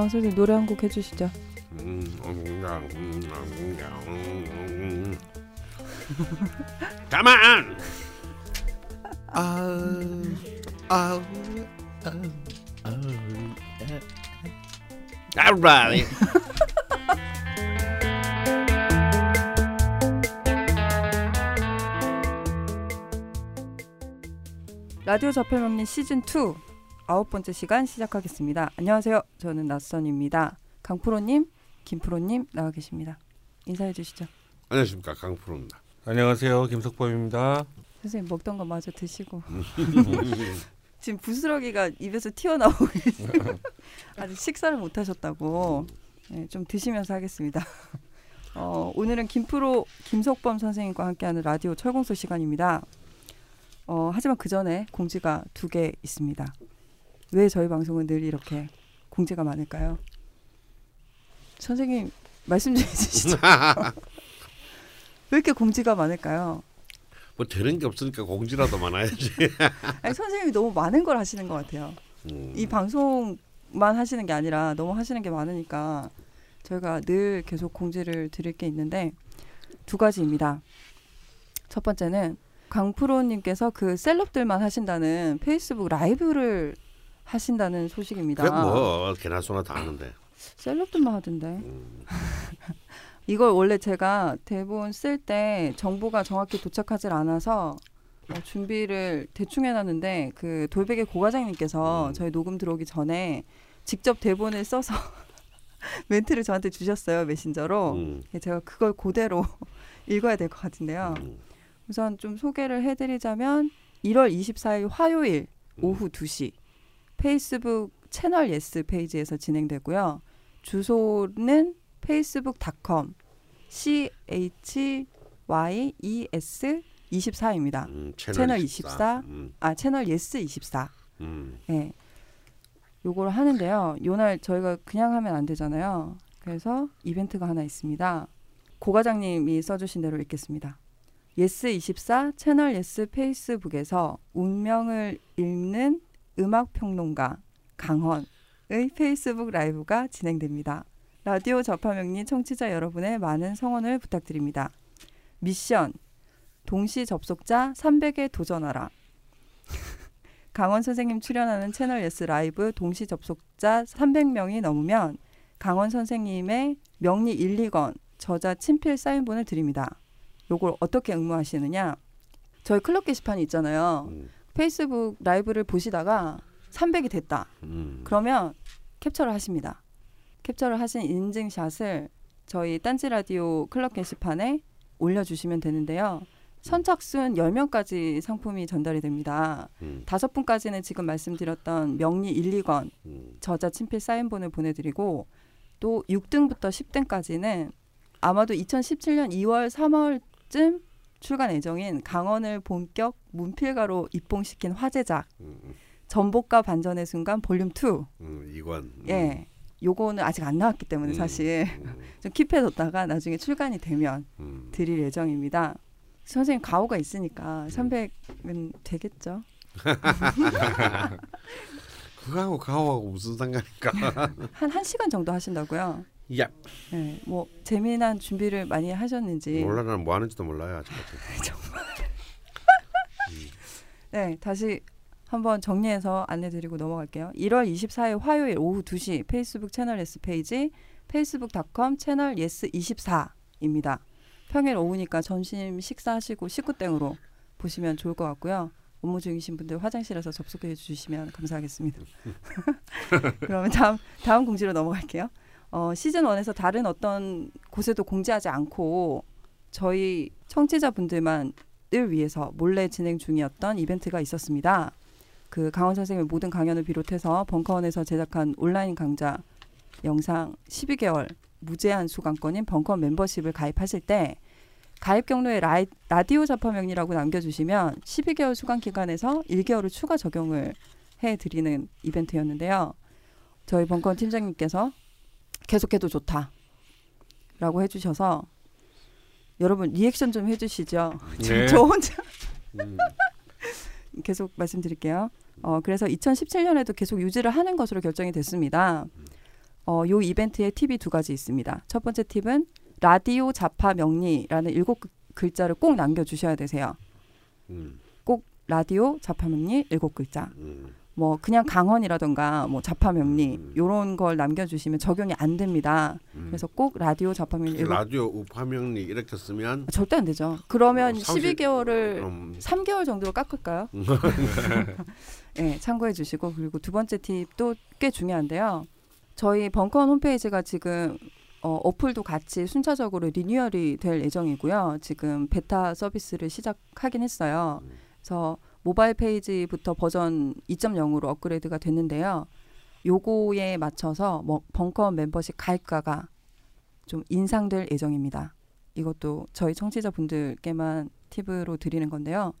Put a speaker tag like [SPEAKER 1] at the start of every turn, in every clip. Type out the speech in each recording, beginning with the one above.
[SPEAKER 1] 강 선생님 노래 한 곡 해주시죠.
[SPEAKER 2] 가만.
[SPEAKER 3] 아우 아우 아우 아우
[SPEAKER 2] Alright.
[SPEAKER 1] 라디오 저팔명리 시즌 2 아홉 번째 시간 시작하겠습니다. 안녕하세요. 저는 낯선입니다. 강프로님, 김프로님 나와 계십니다. 인사해 주시죠.
[SPEAKER 2] 안녕하십니까 강프로입니다.
[SPEAKER 3] 안녕하세요 김석범입니다.
[SPEAKER 1] 선생님 먹던 거 마저 드시고 지금 부스러기가 입에서 튀어나오고. 아직 식사를 못 하셨다고 네, 좀 드시면서 하겠습니다. 어, 오늘은 김프로 김석범 선생님과 함께하는 라디오 철공소 시간입니다. 어, 하지만 그 전에 공지가 두 개 있습니다. 왜 저희 방송은 늘 이렇게 공지가 많을까요? 선생님 말씀 좀 해주시죠. 왜 이렇게 공지가 많을까요?
[SPEAKER 2] 뭐 되는 게 없으니까 공지라도 많아야지.
[SPEAKER 1] 아니, 선생님이 너무 많은 걸 하시는 것 같아요.
[SPEAKER 2] 음.
[SPEAKER 1] 이 방송만 하시는 게 아니라 너무 하시는 게 많으니까 저희가 늘 계속 공지를 드릴 게 있는데 두 가지입니다. 첫 번째는 강프로님께서 그 셀럽들만 하신다는 페이스북 라이브를 하신다는 소식입니다.
[SPEAKER 2] 뭐 개나 소나 다 아는데.
[SPEAKER 1] 셀럽들만 하던데.
[SPEAKER 2] 음.
[SPEAKER 1] 이걸 원래 제가 대본 쓸 때 정보가 정확히 도착하질 않아서 어, 준비를 대충 해놨는데 그 돌베개 고과장님께서
[SPEAKER 2] 음.
[SPEAKER 1] 저희 녹음 들어오기 전에 직접 대본을 써서 멘트를 저한테 주셨어요 메신저로.
[SPEAKER 2] 음.
[SPEAKER 1] 예, 제가 그걸 그대로 읽어야 될 것 같은데요.
[SPEAKER 2] 음.
[SPEAKER 1] 우선 좀 소개를 해드리자면 1월 24일 화요일
[SPEAKER 2] 음.
[SPEAKER 1] 오후 2시 페이스북 채널 예스 페이지에서 진행되고요. 주소는 facebook.com CHYES 24입니다.
[SPEAKER 2] 음,
[SPEAKER 1] 채널 24.
[SPEAKER 2] 음.
[SPEAKER 1] 아, 채널 예스 24.
[SPEAKER 2] 음.
[SPEAKER 1] 예. 요걸 하는데요. 요날 저희가 그냥 하면 안 되잖아요. 그래서 이벤트가 하나 있습니다. 고 과장님이 써주신 대로 읽겠습니다. 예스24 채널 예스 페이스북에서 운명을 읽는 음악 평론가 강헌의 페이스북 라이브가 진행됩니다. 라디오 좌파명리 청취자 여러분의 많은 성원을 부탁드립니다. 미션 동시 접속자 300에 도전하라. 강헌 선생님 출연하는 채널 예스 라이브 동시 접속자 300명이 넘으면 강원 선생님의 명리 1, 2권 저자 친필 사인본을 드립니다. 요걸 어떻게 응모하시느냐? 저희 클럽 게시판이 있잖아요.
[SPEAKER 2] 음.
[SPEAKER 1] 페이스북 라이브를 보시다가 300이 됐다.
[SPEAKER 2] 음.
[SPEAKER 1] 그러면 캡처를 하십니다. 캡처를 하신 인증샷을 저희 딴지 라디오 클럽 게시판에 올려주시면 되는데요. 선착순 10명까지 상품이 전달이 됩니다.
[SPEAKER 2] 음.
[SPEAKER 1] 다섯 분까지는 지금 말씀드렸던 명리 1, 2권
[SPEAKER 2] 음.
[SPEAKER 1] 저자 친필 사인본을 보내드리고 또 6등부터 10등까지는 아마도 2017년 2월 3월쯤 출간 예정인 강원을 본격 문필가로 입봉시킨 화제작
[SPEAKER 2] 음.
[SPEAKER 1] 전복과 반전의 순간 볼륨 2
[SPEAKER 2] 음. 이관. 음.
[SPEAKER 1] 예. 요거는 아직 안 나왔기 때문에
[SPEAKER 2] 음.
[SPEAKER 1] 사실
[SPEAKER 2] 음.
[SPEAKER 1] 좀 킵해뒀다가 나중에 출간이 되면
[SPEAKER 2] 음.
[SPEAKER 1] 드릴 예정입니다. 선생님 가오가 있으니까 300은 되겠죠?
[SPEAKER 2] 그거하고 가오하고 무슨 상관일까?
[SPEAKER 1] 한 1시간 정도 하신다고요?
[SPEAKER 2] 야.
[SPEAKER 1] 네, 뭐 재미난 준비를 많이 하셨는지
[SPEAKER 2] 몰라 나는 뭐 하는지도 몰라요 아직까지.
[SPEAKER 1] 네, 다시 한번 정리해서 안내드리고 넘어갈게요. 1월 24일 화요일 오후 2시 페이스북 채널 예스 페이지 facebook.com 채널 예스 24입니다. 평일 오후니까 점심 식사하시고 식후땡으로 보시면 좋을 것 같고요. 업무 중이신 분들 화장실에서 접속해 주시면 감사하겠습니다. 그러면 다음 다음 공지로 넘어갈게요. 어, 시즌 1에서 다른 어떤 곳에도 공지하지 않고 저희 청취자분들만 을 위해서 몰래 진행 중이었던 이벤트가 있었습니다. 그 강원 선생님의 모든 강연을 비롯해서 벙커원에서 제작한 온라인 강좌 영상 12개월 무제한 수강권인 벙커원 멤버십을 가입하실 때 가입 경로에 라이, 라디오 자파명이라고 남겨주시면 12개월 수강 기간에서 1개월을 추가 적용을 해드리는 이벤트였는데요. 저희 벙커원 팀장님께서 계속해도 좋다. 라고 해주셔서 여러분 리액션 좀 해주시죠.
[SPEAKER 3] 네.
[SPEAKER 1] 저 혼자
[SPEAKER 2] 음.
[SPEAKER 1] 계속 말씀드릴게요. 어, 그래서 2017년에도 계속 유지를 하는 것으로 결정이 됐습니다. 어, 요 이벤트에 팁이 두 가지 있습니다. 첫 번째 팁은 라디오 자파 명리라는 일곱 글- 글자를 꼭 남겨주셔야 되세요.
[SPEAKER 2] 음,
[SPEAKER 1] 꼭 라디오 자파 명리 일곱 글자.
[SPEAKER 2] 음.
[SPEAKER 1] 뭐 그냥 강헌이라던가 뭐 자파 명리
[SPEAKER 2] 음.
[SPEAKER 1] 요런 걸 남겨주시면 적용이 안 됩니다.
[SPEAKER 2] 음.
[SPEAKER 1] 그래서 꼭 라디오 자파 명리 일곱
[SPEAKER 2] 라디오 우파명리 이렇게 쓰면
[SPEAKER 1] 절대 안 되죠. 그러면
[SPEAKER 2] 어, 삼십-
[SPEAKER 1] 12개월을
[SPEAKER 2] 그럼
[SPEAKER 1] 3개월 정도로 깎을까요? 네, 참고해 주시고 그리고 두 번째 팁도 꽤 중요한데요. 저희 벙커원 홈페이지가 지금 어, 어플도 같이 순차적으로 리뉴얼이 될 예정이고요. 지금 베타 서비스를 시작하긴 했어요. 그래서 모바일 페이지부터 버전 2.0으로 업그레이드가 됐는데요. 요거에 맞춰서 뭐 벙커원 멤버십 가입가가 좀 인상될 예정입니다. 이것도 저희 청취자분들께만 팁으로 드리는 건데요.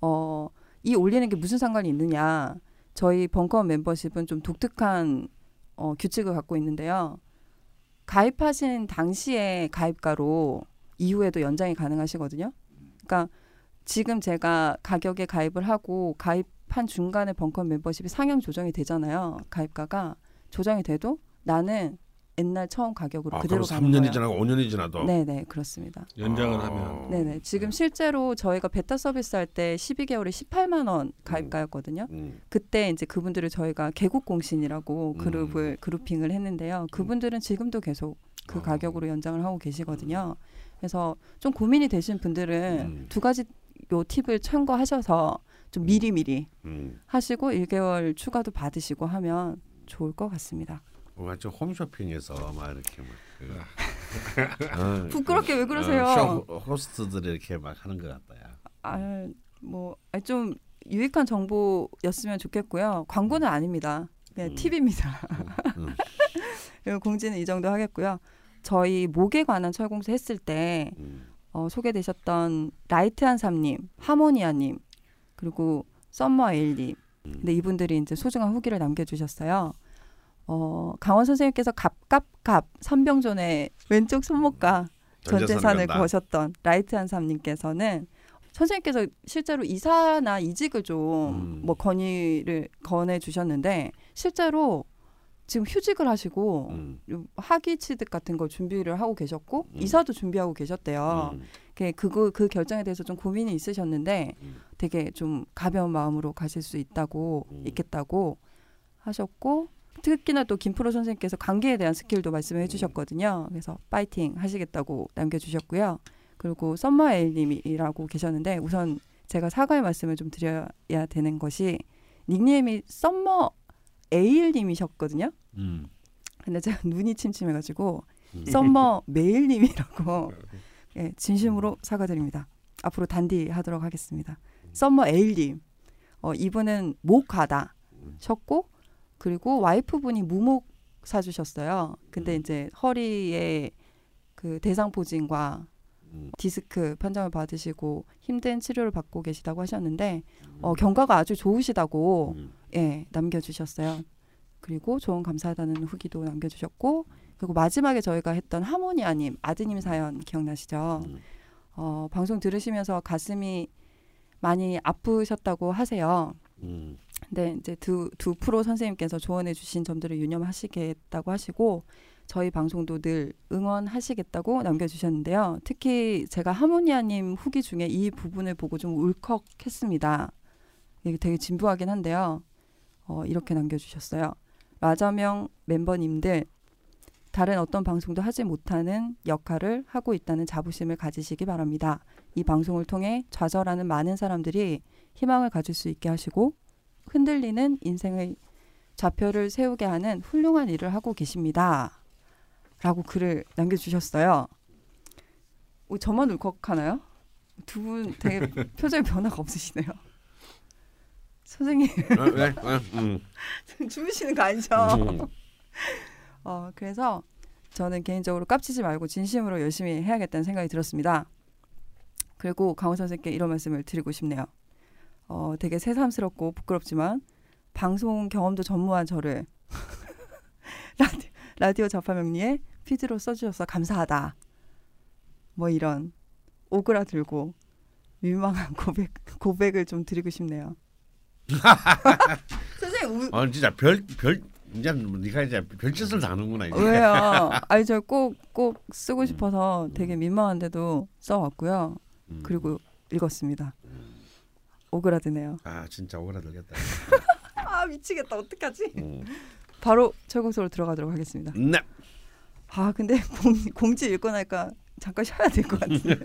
[SPEAKER 1] 어, 이 올리는 게 무슨 상관이 있느냐? 저희 벙커원 멤버십은 좀 독특한 어, 규칙을 갖고 있는데요. 가입하신 당시에 가입가로 이후에도 연장이 가능하시거든요. 그러니까 지금 제가 가격에 가입을 하고 가입한 중간에 벙커원 멤버십이 상향 조정이 되잖아요. 가입가가 조정이 돼도 나는 옛날 처음 가격으로
[SPEAKER 2] 아,
[SPEAKER 1] 그대로
[SPEAKER 2] 그럼
[SPEAKER 1] 가는
[SPEAKER 2] 3년이
[SPEAKER 1] 거예요.
[SPEAKER 2] 지나고 5년이 지나도
[SPEAKER 1] 네네 그렇습니다.
[SPEAKER 3] 연장을
[SPEAKER 2] 아.
[SPEAKER 3] 하면
[SPEAKER 1] 네네 지금 실제로 저희가 베타 서비스 할 때 12개월에 18만 원 가입가였거든요.
[SPEAKER 2] 음,
[SPEAKER 1] 그때 이제 그분들을 저희가 개국 공신이라고
[SPEAKER 2] 음.
[SPEAKER 1] 그룹을 그룹핑을 했는데요. 그분들은 지금도 계속 그
[SPEAKER 2] 어.
[SPEAKER 1] 가격으로 연장을 하고 계시거든요. 그래서 좀 고민이 되신 분들은
[SPEAKER 2] 음.
[SPEAKER 1] 두 가지 요 팁을 참고하셔서 좀 미리 미리
[SPEAKER 2] 음.
[SPEAKER 1] 하시고 1개월 추가도 받으시고 하면 좋을 것 같습니다.
[SPEAKER 2] 뭔가 좀 홈쇼핑에서 막 이렇게 막 그, 어,
[SPEAKER 1] 부끄럽게 왜 그러세요?
[SPEAKER 2] 어, 쇼 호스트들이 이렇게 막 하는 것 같다야.
[SPEAKER 1] 아뭐좀 유익한 정보였으면 좋겠고요. 광고는 아닙니다. 그냥
[SPEAKER 2] 음.
[SPEAKER 1] 팁입니다.
[SPEAKER 2] 음.
[SPEAKER 1] 그리고 공지는 이 정도 하겠고요. 저희 목에 관한 철공소 했을 때
[SPEAKER 2] 음.
[SPEAKER 1] 어, 소개되셨던 라이트한 삼님, 하모니아님, 그리고 썸머 에일님.
[SPEAKER 2] 음.
[SPEAKER 1] 근데 이분들이 이제 소중한 후기를 남겨주셨어요. 어, 강헌 선생님께서 갑갑갑 삼병존의 왼쪽 손목과 전 재산을. 거셨던 라이트한 삼님께서는 선생님께서 실제로 이사나 이직을 좀
[SPEAKER 2] 음.
[SPEAKER 1] 뭐 건의를 권해 주셨는데 실제로 지금 휴직을 하시고
[SPEAKER 2] 음.
[SPEAKER 1] 학위 취득 같은 걸 준비를 하고 계셨고
[SPEAKER 2] 음.
[SPEAKER 1] 이사도 준비하고 계셨대요.
[SPEAKER 2] 음.
[SPEAKER 1] 그 그거 그 결정에 대해서 좀 고민이 있으셨는데
[SPEAKER 2] 음.
[SPEAKER 1] 되게 좀 가벼운 마음으로 가실 수 있다고
[SPEAKER 2] 음.
[SPEAKER 1] 있겠다고 하셨고 특히나 또 김프로 선생님께서 관계에 대한 스킬도 말씀해 주셨거든요. 그래서 파이팅 하시겠다고 남겨주셨고요. 그리고 썸머에일님이라고 계셨는데 우선 제가 사과의 말씀을 좀 드려야 되는 것이 닉네임이 썸머 에일님이셨거든요.
[SPEAKER 3] 음.
[SPEAKER 1] 근데 제가 눈이 침침해가지고
[SPEAKER 2] 음.
[SPEAKER 1] 썸머 메일님이라고 예, 진심으로 사과드립니다. 앞으로 단디하도록 하겠습니다. 썸머 에일님, 어, 이분은 목가다 셨고 그리고 와이프분이 무목 사주셨어요. 근데
[SPEAKER 2] 음.
[SPEAKER 1] 이제 허리에 그 대상 포진과
[SPEAKER 2] 음.
[SPEAKER 1] 디스크 판정을 받으시고 힘든 치료를 받고 계시다고 하셨는데 어, 경과가 아주 좋으시다고
[SPEAKER 2] 음.
[SPEAKER 1] 예, 남겨주셨어요. 그리고 조언 감사하다는 후기도 남겨주셨고 그리고 마지막에 저희가 했던 하모니 아님 아드님 사연 기억나시죠?
[SPEAKER 2] 음.
[SPEAKER 1] 어, 방송 들으시면서 가슴이 많이 아프셨다고 하세요.
[SPEAKER 2] 음.
[SPEAKER 1] 근데 이제 두, 두 프로 선생님께서 조언해 주신 점들을 유념하시겠다고 하시고 저희 방송도 늘 응원하시겠다고 남겨주셨는데요. 특히 제가 하모니아님 후기 중에 이 부분을 보고 좀 울컥했습니다. 이게 되게 진부하긴 한데요. 어, 이렇게 남겨주셨어요. 라자명 멤버님들 다른 어떤 방송도 하지 못하는 역할을 하고 있다는 자부심을 가지시기 바랍니다. 이 방송을 통해 좌절하는 많은 사람들이 희망을 가질 수 있게 하시고 흔들리는 인생의 좌표를 세우게 하는 훌륭한 일을 하고 계십니다. 라고 글을 남겨주셨어요. 오, 저만 울컥하나요? 두 분 되게 표정에 변화가 없으시네요. 선생님
[SPEAKER 2] 음.
[SPEAKER 1] 주무시는 거 아니죠?
[SPEAKER 2] 음.
[SPEAKER 1] 어, 그래서 저는 개인적으로 깝치지 말고 진심으로 열심히 해야겠다는 생각이 들었습니다. 그리고 강호 선생님께 이런 말씀을 드리고 싶네요. 어, 되게 새삼스럽고 부끄럽지만 방송 경험도 전무한 저를 라디오, 라디오 자파명리에 피드로 써주셔서 감사하다. 뭐 이런 오그라들고 민망한 고백 고백을 좀 드리고 싶네요. 선생님 우,
[SPEAKER 2] 아 진짜 별 별 이제 네가 이제 별짓을 다 하는구나 이제.
[SPEAKER 1] 왜요? 아니 저 꼭 꼭 쓰고 싶어서 되게 민망한데도 써왔고요.
[SPEAKER 2] 음.
[SPEAKER 1] 그리고 읽었습니다. 오그라드네요.
[SPEAKER 2] 아 진짜 오그라들겠다.
[SPEAKER 1] 아 미치겠다. 어떡하지?
[SPEAKER 2] 음.
[SPEAKER 1] 바로 철공소로 들어가도록 하겠습니다.
[SPEAKER 2] 네.
[SPEAKER 1] 아 근데 공, 공지 읽고 나니까 잠깐 쉬어야 될 것 같은데.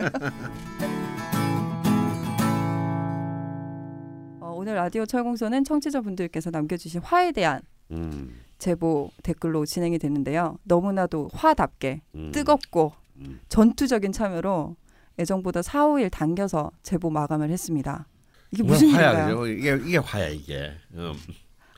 [SPEAKER 1] 어, 오늘 라디오 철공소는 청취자분들께서 남겨주신 화에 대한
[SPEAKER 2] 음.
[SPEAKER 1] 제보 댓글로 진행이 됐는데요. 너무나도 화답게
[SPEAKER 2] 음.
[SPEAKER 1] 뜨겁고
[SPEAKER 2] 음.
[SPEAKER 1] 전투적인 참여로 예정보다 4, 5일 당겨서 제보 마감을 했습니다. 이게
[SPEAKER 2] 뭐
[SPEAKER 1] 무슨
[SPEAKER 2] 화야
[SPEAKER 1] 일인가요?
[SPEAKER 2] 이게 이게 화야 이게. 음.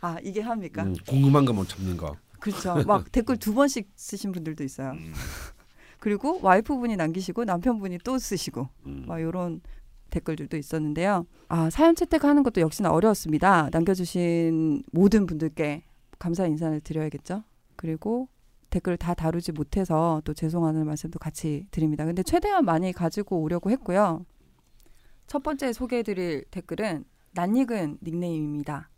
[SPEAKER 1] 아 이게 합니까?
[SPEAKER 2] 음, 궁금한 거못 참는 거.
[SPEAKER 1] 그렇죠. 막 댓글 두 번씩 쓰신 분들도 있어요.
[SPEAKER 2] 음.
[SPEAKER 1] 그리고 와이프분이 남기시고 남편분이 또 쓰시고
[SPEAKER 2] 음.
[SPEAKER 1] 막 이런 댓글들도 있었는데요. 아 사연 채택하는 것도 역시나 어려웠습니다. 남겨주신 모든 분들께 감사 인사를 드려야겠죠. 그리고 댓글을 다 다루지 못해서 또 죄송하는 말씀도 같이 드립니다. 근데 최대한 많이 가지고 오려고 했고요. 첫 번째 소개해드릴 댓글은 낯익은 닉네임입니다.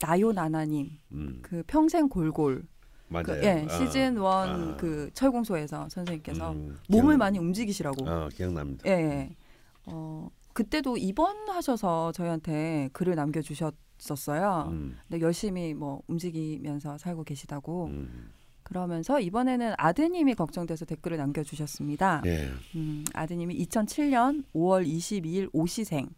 [SPEAKER 1] 나요나나님
[SPEAKER 2] 음.
[SPEAKER 1] 그 평생 골골
[SPEAKER 2] 맞아요.
[SPEAKER 1] 그, 예
[SPEAKER 2] 어.
[SPEAKER 1] 시즌 원
[SPEAKER 2] 아.
[SPEAKER 1] 그 철공소에서 선생님께서
[SPEAKER 2] 음,
[SPEAKER 1] 몸을
[SPEAKER 2] 기억-
[SPEAKER 1] 많이 움직이시라고
[SPEAKER 2] 어 기억납니다.
[SPEAKER 1] 예, 예. 어, 그때도 입원하셔서 저희한테 글을 남겨주셨었어요.
[SPEAKER 2] 음.
[SPEAKER 1] 근데 열심히 뭐 움직이면서 살고 계시다고
[SPEAKER 2] 음.
[SPEAKER 1] 그러면서 이번에는 아드님이 걱정돼서 댓글을 남겨주셨습니다.
[SPEAKER 2] 예.
[SPEAKER 1] 음, 아드님이 2007년 5월 22일 오시생,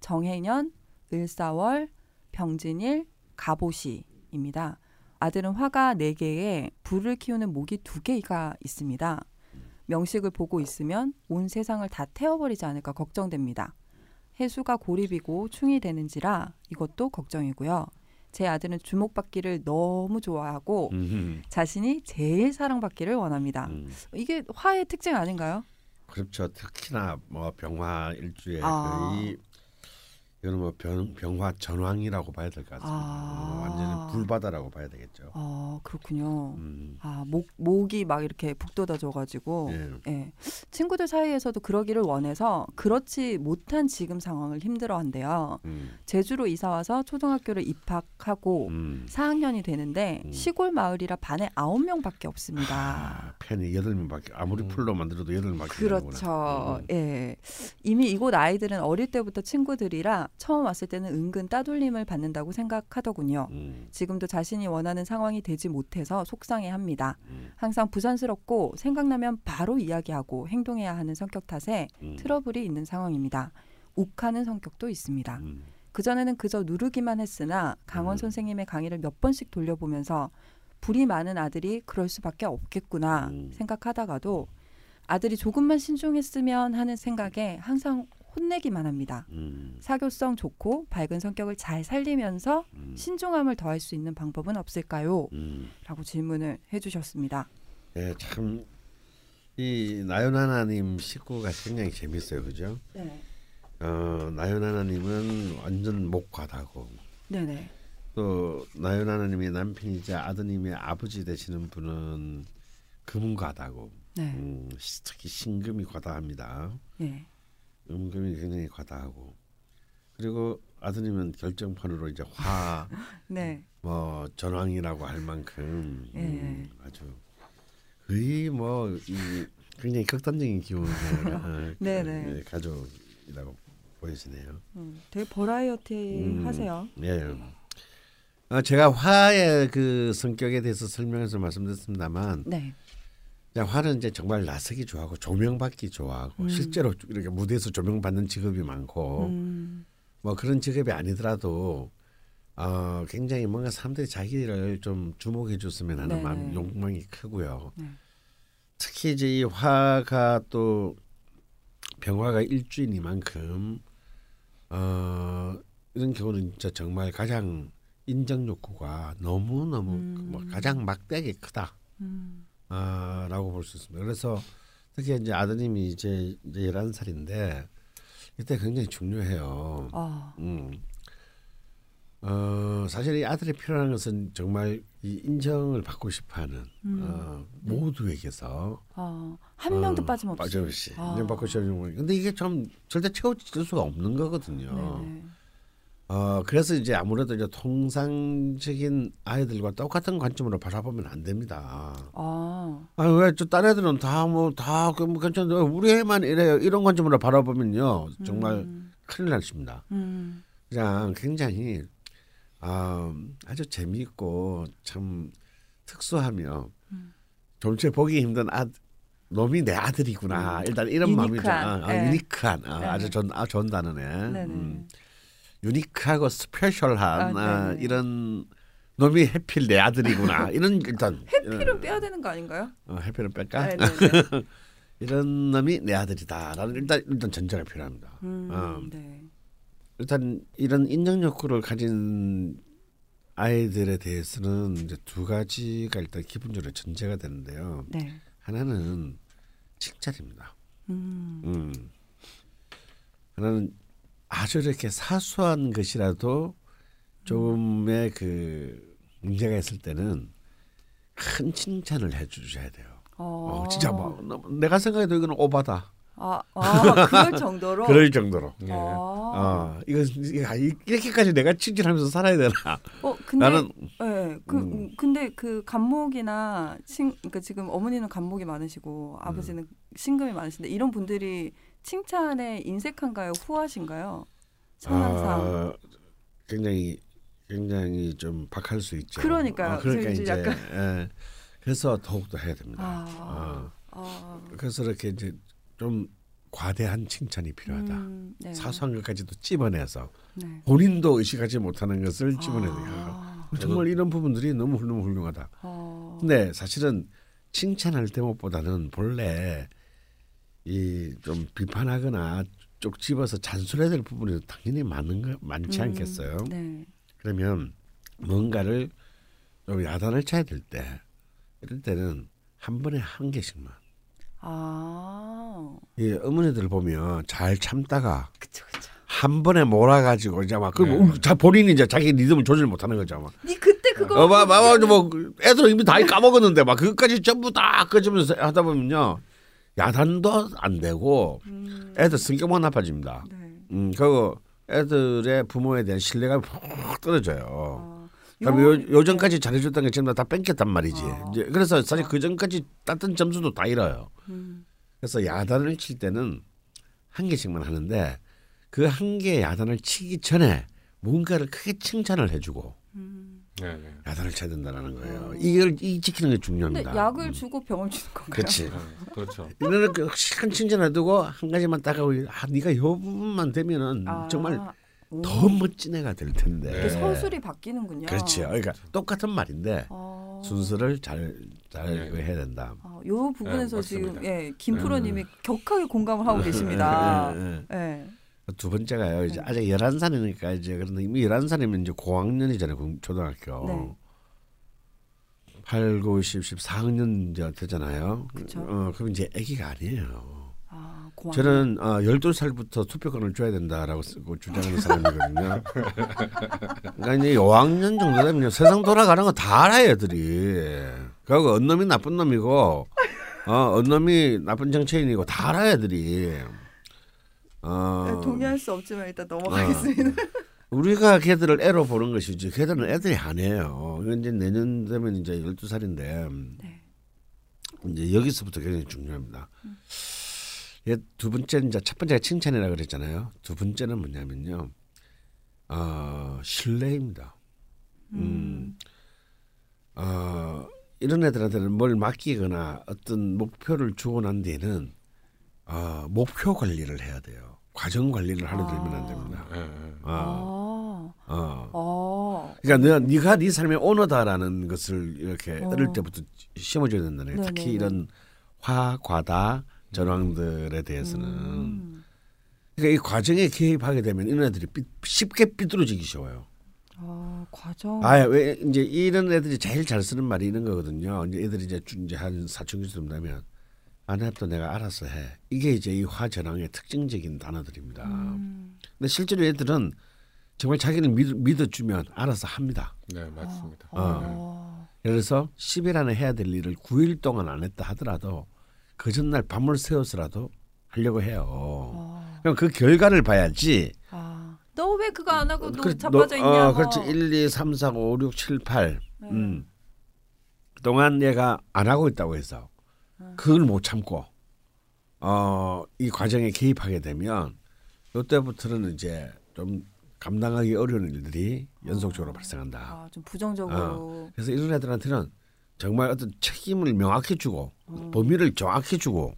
[SPEAKER 1] 정해년, 을사월, 병진일, 가보시입니다. 아들은 화가 4개에 불을 키우는 목이 2개가 있습니다. 명식을 보고 있으면 온 세상을 다 태워버리지 않을까 걱정됩니다. 해수가 고립이고 충이 되는지라 이것도 걱정이고요. 제 아들은 주목받기를 너무 좋아하고
[SPEAKER 2] 음.
[SPEAKER 1] 자신이 제일 사랑받기를 원합니다.
[SPEAKER 2] 음.
[SPEAKER 1] 이게 화의 특징 아닌가요?
[SPEAKER 2] 그렇죠. 특히나 뭐 병화 일주에
[SPEAKER 1] 아.
[SPEAKER 2] 거의 이거는 뭐 병, 병화 전황이라고 봐야 될 것 같습니다.
[SPEAKER 1] 아.
[SPEAKER 2] 완전히 불바다라고 봐야 되겠죠.
[SPEAKER 1] 아 그렇군요.
[SPEAKER 2] 음.
[SPEAKER 1] 아목 목이 막 이렇게 북돋아져가지고
[SPEAKER 2] 예.
[SPEAKER 1] 예. 친구들 사이에서도 그러기를 원해서 그렇지 못한 지금 상황을 힘들어한대요.
[SPEAKER 2] 음.
[SPEAKER 1] 제주로 이사 와서 초등학교를 입학하고
[SPEAKER 2] 음.
[SPEAKER 1] 4학년이 되는데
[SPEAKER 2] 음.
[SPEAKER 1] 시골 마을이라 반에 9명밖에 없습니다.
[SPEAKER 2] 아, 팬이 여덟 명밖에 아무리
[SPEAKER 3] 음.
[SPEAKER 2] 풀로 만들어도 여덟 명밖에
[SPEAKER 1] 그렇죠.
[SPEAKER 2] 음.
[SPEAKER 1] 예. 이미 이곳 아이들은 어릴 때부터 친구들이라 처음 왔을 때는 은근 따돌림을 받는다고 생각하더군요.
[SPEAKER 2] 음.
[SPEAKER 1] 지금도 자신이 원하는 상황이 되지 못해서 속상해합니다.
[SPEAKER 2] 음.
[SPEAKER 1] 항상 부산스럽고 생각나면 바로 이야기하고 행동해야 하는 성격 탓에
[SPEAKER 2] 음.
[SPEAKER 1] 트러블이 있는 상황입니다. 욱하는 성격도 있습니다.
[SPEAKER 2] 음.
[SPEAKER 1] 그전에는 그저 누르기만 했으나 강원
[SPEAKER 2] 음.
[SPEAKER 1] 선생님의 강의를 몇 번씩 돌려보면서 불이 많은 아들이 그럴 수밖에 없겠구나
[SPEAKER 2] 음.
[SPEAKER 1] 생각하다가도 아들이 조금만 신중했으면 하는 생각에 항상 혼내기만 합니다.
[SPEAKER 2] 음.
[SPEAKER 1] 사교성 좋고 밝은 성격을 잘 살리면서
[SPEAKER 2] 음.
[SPEAKER 1] 신중함을 더할 수 있는 방법은 없을까요?
[SPEAKER 2] 음.
[SPEAKER 1] 라고 질문을 해주셨습니다.
[SPEAKER 2] 예, 참. 이 나연 하나님 식구가 굉장히 재밌어요, 그죠?
[SPEAKER 1] 네.
[SPEAKER 2] 어, 나연 하나님은 완전 목과다고
[SPEAKER 1] 네네.
[SPEAKER 2] 또 나연 하나님의 남편이자 아드님의 아버지 되시는 분은 금과다고
[SPEAKER 1] 네.
[SPEAKER 2] 음, 특히 신금이 과다합니다.
[SPEAKER 1] 네.
[SPEAKER 2] 음금이 굉장히 과다하고 그리고 아드님은 결정판으로 이제 화
[SPEAKER 1] 네.
[SPEAKER 2] 뭐 전황이라고 할 만큼
[SPEAKER 1] 예.
[SPEAKER 2] 음, 아주 거의 뭐 이, 굉장히 극단적인 기운을 어,
[SPEAKER 1] 네네.
[SPEAKER 2] 예, 가족이라고 보여지네요.
[SPEAKER 1] 음, 되게 버라이어티
[SPEAKER 2] 음.
[SPEAKER 1] 하세요.
[SPEAKER 2] 예. 어, 제가 화의 그 성격에 대해서 설명해서 말씀드렸습니다만
[SPEAKER 1] 네.
[SPEAKER 2] 그냥 화는 이제 정말 나서기 좋아하고 조명받기 좋아하고
[SPEAKER 1] 음.
[SPEAKER 2] 실제로 이렇게 무대에서 조명받는 직업이 많고
[SPEAKER 1] 음,
[SPEAKER 2] 뭐 그런 직업이 아니더라도 어, 굉장히 뭔가 사람들이 자기를 좀 주목해 줬으면 하는
[SPEAKER 1] 네네.
[SPEAKER 2] 마음 욕망이 크고요.
[SPEAKER 1] 네.
[SPEAKER 2] 특히 이제 이 화가 또 병화가 일주이니만큼 어, 이런 경우는 진짜 정말 가장 인정 욕구가 너무 너무
[SPEAKER 1] 음.
[SPEAKER 2] 뭐 가장 막대하게 크다.
[SPEAKER 1] 음,
[SPEAKER 2] 아, 라고 볼 수 있습니다. 그래서 특히 이제 아드님이 이제 이제 11살인데 이때 굉장히 중요해요.
[SPEAKER 1] 아,
[SPEAKER 2] 음. 어, 사실 이 아들이 필요한 것은 정말 이 인정을 받고 싶어하는
[SPEAKER 1] 음.
[SPEAKER 2] 어, 모두에게서
[SPEAKER 1] 아, 한 명도
[SPEAKER 2] 어,
[SPEAKER 1] 빠짐없이.
[SPEAKER 2] 빠짐없이
[SPEAKER 1] 아.
[SPEAKER 2] 인정받고 싶어하는 거. 근데 이게 좀 절대 채워질 수가 없는 거거든요.
[SPEAKER 1] 네네.
[SPEAKER 2] 어 그래서 이제 아무래도 이제 통상적인 아이들과 똑같은 관점으로 바라보면 안 됩니다.
[SPEAKER 1] 아,
[SPEAKER 2] 아왜저딴 애들은 다 뭐다 뭐 괜찮은데 왜 우리 애만 이래요 이런 관점으로 바라보면요 정말
[SPEAKER 1] 음,
[SPEAKER 2] 큰일 났습니다.
[SPEAKER 1] 음,
[SPEAKER 2] 그냥 굉장히 아, 아주 재미있고 참 특수하며
[SPEAKER 1] 음.
[SPEAKER 2] 좀 전에 보기 힘든 아 놈이 내 아들이구나 일단 이런 마음이죠.
[SPEAKER 1] 유니크한,
[SPEAKER 2] 아, 아,
[SPEAKER 1] 예.
[SPEAKER 2] 유니크한 아,
[SPEAKER 1] 네.
[SPEAKER 2] 아주 좋은 아, 좋은 단어네.
[SPEAKER 1] 네네.
[SPEAKER 2] 음. 유니크하고 스페셜한
[SPEAKER 1] 아,
[SPEAKER 2] 아,
[SPEAKER 1] 네네.
[SPEAKER 2] 이런 놈이 해필 내 아들이구나 이런 일단
[SPEAKER 1] 해피를 빼야 되는 거 아닌가요?
[SPEAKER 2] 어, 해필은 뺄까?
[SPEAKER 1] 네, 네, 네.
[SPEAKER 2] 이런 놈이 내 아들이다라는 일단 일단 전제가 필요합니다.
[SPEAKER 1] 음,
[SPEAKER 2] 어.
[SPEAKER 1] 네.
[SPEAKER 2] 일단 이런 인정 욕구를 가진 아이들에 대해서는 이제 두 가지가 일단 기본적으로 전제가 되는데요.
[SPEAKER 1] 네.
[SPEAKER 2] 하나는 칭찬입니다.
[SPEAKER 1] 음,
[SPEAKER 2] 음. 하나는 아주 이렇게 사소한 것이라도 좀의 그 문제가 있을 때는 큰 칭찬을 해주셔야 돼요.
[SPEAKER 1] 어,
[SPEAKER 2] 어, 진짜 뭐 내가 생각해도 이거는 오바다.
[SPEAKER 1] 아, 아, 그럴 정도로.
[SPEAKER 2] 그럴 정도로.
[SPEAKER 3] 예.
[SPEAKER 1] 아,
[SPEAKER 2] 어, 이거 이거 이렇게까지 내가 칭찬하면서 살아야 되나?
[SPEAKER 1] 어, 근데
[SPEAKER 2] 나는
[SPEAKER 1] 예, 그
[SPEAKER 2] 음.
[SPEAKER 1] 음, 근데 그 간목이나 친 그러니까 지금 어머니는 간목이 많으시고 아버지는 신금이 많으신데 이런 분들이 칭찬에 인색한가요, 후하신가요? 성향상.
[SPEAKER 2] 아, 굉장히 굉장히 좀 박할 수 있죠.
[SPEAKER 1] 그러니까요.
[SPEAKER 2] 어, 그러니까
[SPEAKER 1] 이제 약간-
[SPEAKER 2] 예. 그래서 더욱더 해야 됩니다.
[SPEAKER 1] 아,
[SPEAKER 2] 어.
[SPEAKER 1] 아,
[SPEAKER 2] 그래서 이렇게 이제 좀 과대한 칭찬이 필요하다.
[SPEAKER 1] 음, 네.
[SPEAKER 2] 사소한 것까지도 찝어내서
[SPEAKER 1] 네.
[SPEAKER 2] 본인도 의식하지 못하는 것을 찝어내야.
[SPEAKER 1] 아,
[SPEAKER 2] 정말 이런 부분들이 너무 훌륭하다.
[SPEAKER 1] 어,
[SPEAKER 2] 근데 사실은 칭찬할 대목보다는 본래 이 좀 비판하거나 쪽 집어서 잔소리해야 될 부분이 당연히 많은 거 많지
[SPEAKER 1] 음,
[SPEAKER 2] 않겠어요.
[SPEAKER 1] 네.
[SPEAKER 2] 그러면 뭔가를 좀 야단을 쳐야 될 때 이럴 때는 한 번에 한 개씩만.
[SPEAKER 1] 아,
[SPEAKER 2] 이 어머니들 보면 잘 참다가
[SPEAKER 1] 그쵸, 그쵸.
[SPEAKER 2] 한 번에 몰아가지고 이제 막그
[SPEAKER 3] 네.
[SPEAKER 2] 자 본인이 이제 자기 리듬을 조절 못하는 거죠. 막.
[SPEAKER 1] 니 그때 그거.
[SPEAKER 2] 어, 막, 막, 막, 뭐, 애들 이미 다 까먹었는데, 막, 그것까지 전부 다 끄집어서 하다 보면요. 야단도 안 되고,
[SPEAKER 1] 음,
[SPEAKER 2] 애들 성격만 나빠집니다.
[SPEAKER 1] 네.
[SPEAKER 2] 음, 그리고 애들의 부모에 대한 신뢰감이 푹 떨어져요.
[SPEAKER 1] 아,
[SPEAKER 2] 그럼
[SPEAKER 1] 요-
[SPEAKER 2] 요, 요전까지 잘해줬던 게 지금 다 뺏겼단 말이지.
[SPEAKER 1] 아.
[SPEAKER 2] 이제 그래서 사실 그 전까지 땄던 점수도 다 잃어요.
[SPEAKER 1] 음,
[SPEAKER 2] 그래서 야단을 칠 때는 한 개씩만 하는데, 그 한 개의 야단을 치기 전에 뭔가를 크게 칭찬을 해주고,
[SPEAKER 1] 음.
[SPEAKER 3] 네, 네.
[SPEAKER 2] 야단을 쳐야 된다는 거예요.
[SPEAKER 1] 어.
[SPEAKER 2] 이걸 이 지키는 게 중요합니다.
[SPEAKER 1] 약을
[SPEAKER 2] 음.
[SPEAKER 1] 주고 병을 주는 건가요?
[SPEAKER 2] 그렇지.
[SPEAKER 3] 네, 그렇죠.
[SPEAKER 2] 이거는 그 시간 칭찬해 두고 한 가지만 따가고 아 네가 이 부분만 되면은
[SPEAKER 1] 아,
[SPEAKER 2] 정말
[SPEAKER 1] 오.
[SPEAKER 2] 더 멋진 애가 될 텐데.
[SPEAKER 3] 네.
[SPEAKER 1] 그 서술이 바뀌는군요.
[SPEAKER 2] 그렇죠. 그러니까 똑같은 말인데
[SPEAKER 1] 어.
[SPEAKER 2] 순서를 잘잘
[SPEAKER 3] 네.
[SPEAKER 2] 해야 된다.
[SPEAKER 1] 어, 요 부분에서
[SPEAKER 3] 네,
[SPEAKER 1] 지금. 예, 김 프로님이 격하게 공감을 하고 계십니다.
[SPEAKER 2] 예. 두 번째가요. 이제
[SPEAKER 1] 네.
[SPEAKER 2] 아직 11살이니까 이제 그런데 이미 11살이면 이제 고학년이잖아요. 고- 초등학교.
[SPEAKER 1] 네.
[SPEAKER 2] 8, 9, 10, 14학년 이제 되잖아요.
[SPEAKER 1] 그쵸.
[SPEAKER 2] 어, 그럼 이제 아기가 아니에요.
[SPEAKER 1] 아.
[SPEAKER 2] 저는 어, 12살부터 투표권을 줘야 된다라고 주장하는 사람이거든요. 그러니까 이제 5학년 정도 되면 세상 돌아가는 거 다 알아요, 애들이. 그리고 어느 놈이 나쁜 놈이고 어, 어느 놈이 나쁜 정치인이고 다 알아요, 애들이. 어,
[SPEAKER 1] 네, 동의할 수 없지만 일단 넘어가겠습니다.
[SPEAKER 2] 우리가 걔들을 애로 보는 것이지 걔들은 애들이 아니에요. 이제 내년 되면 이제 12살인데
[SPEAKER 1] 네.
[SPEAKER 2] 이제 여기서부터 굉장히 중요합니다. 예, 두 번째 이제 첫 번째가 칭찬이라 그랬잖아요. 두 번째는 뭐냐면요. 어, 신뢰입니다. 음. 어, 이런 애들한테는 뭘 맡기거나 어떤 목표를 주고 난 뒤에는 어, 목표 관리를 해야 돼요. 과정 관리를 하려 들면 안 됩니다.
[SPEAKER 3] 네, 네.
[SPEAKER 2] 어,
[SPEAKER 1] 아.
[SPEAKER 2] 어.
[SPEAKER 1] 어.
[SPEAKER 2] 그러니까 내가 네가 네 삶의 오너다라는 것을 이렇게
[SPEAKER 1] 어.
[SPEAKER 2] 어릴 때부터 심어줘야 된다는 거예요. 특히. 이런 화, 과다 전황들에 대해서는
[SPEAKER 1] 음.
[SPEAKER 2] 그러니까 이 과정에 개입하게 되면 이런 애들이 삐- 쉽게 삐뚤어지기 쉬워요.
[SPEAKER 1] 아, 과정.
[SPEAKER 2] 아, 왜 이제 이런 애들이 제일 잘 쓰는 말이 이런 거거든요. 이제 애들이 이제 주- 이제 한 사춘기쯤 되면 안 해도 내가 알아서 해. 이게 이제 이 화전황의 특징적인 단어들입니다.
[SPEAKER 1] 음.
[SPEAKER 2] 근데 실제로 애들은 정말 자기를 믿, 믿어주면 알아서 합니다.
[SPEAKER 3] 네, 맞습니다.
[SPEAKER 1] 어.
[SPEAKER 2] 예를 들어서 10일 안에 해야 될 일을 9일 동안 안 했다 하더라도 그 전날 밤을 새워서라도 하려고 해요.
[SPEAKER 1] 어.
[SPEAKER 2] 그럼 그 결과를 봐야지
[SPEAKER 1] 아. 너왜 그거 안 하고 너
[SPEAKER 2] 그래,
[SPEAKER 1] 자빠져
[SPEAKER 2] 너-
[SPEAKER 1] 있냐?
[SPEAKER 2] 어, 그렇지. 1, 2, 3, 4, 5, 6, 7, 8.
[SPEAKER 1] 네.
[SPEAKER 2] 음. 그동안 얘가 안 하고 있다고 해서
[SPEAKER 1] 아.
[SPEAKER 2] 그걸 못 참고 어, 이 과정에 개입하게 되면 이때부터는 이제 좀 감당하기 어려운 일들이 연속적으로 발생한다.
[SPEAKER 1] 아, 좀 부정적으로.
[SPEAKER 2] 그래서 이런 애들한테는 정말 어떤 책임을 명확히 주고 범위를 정확히 주고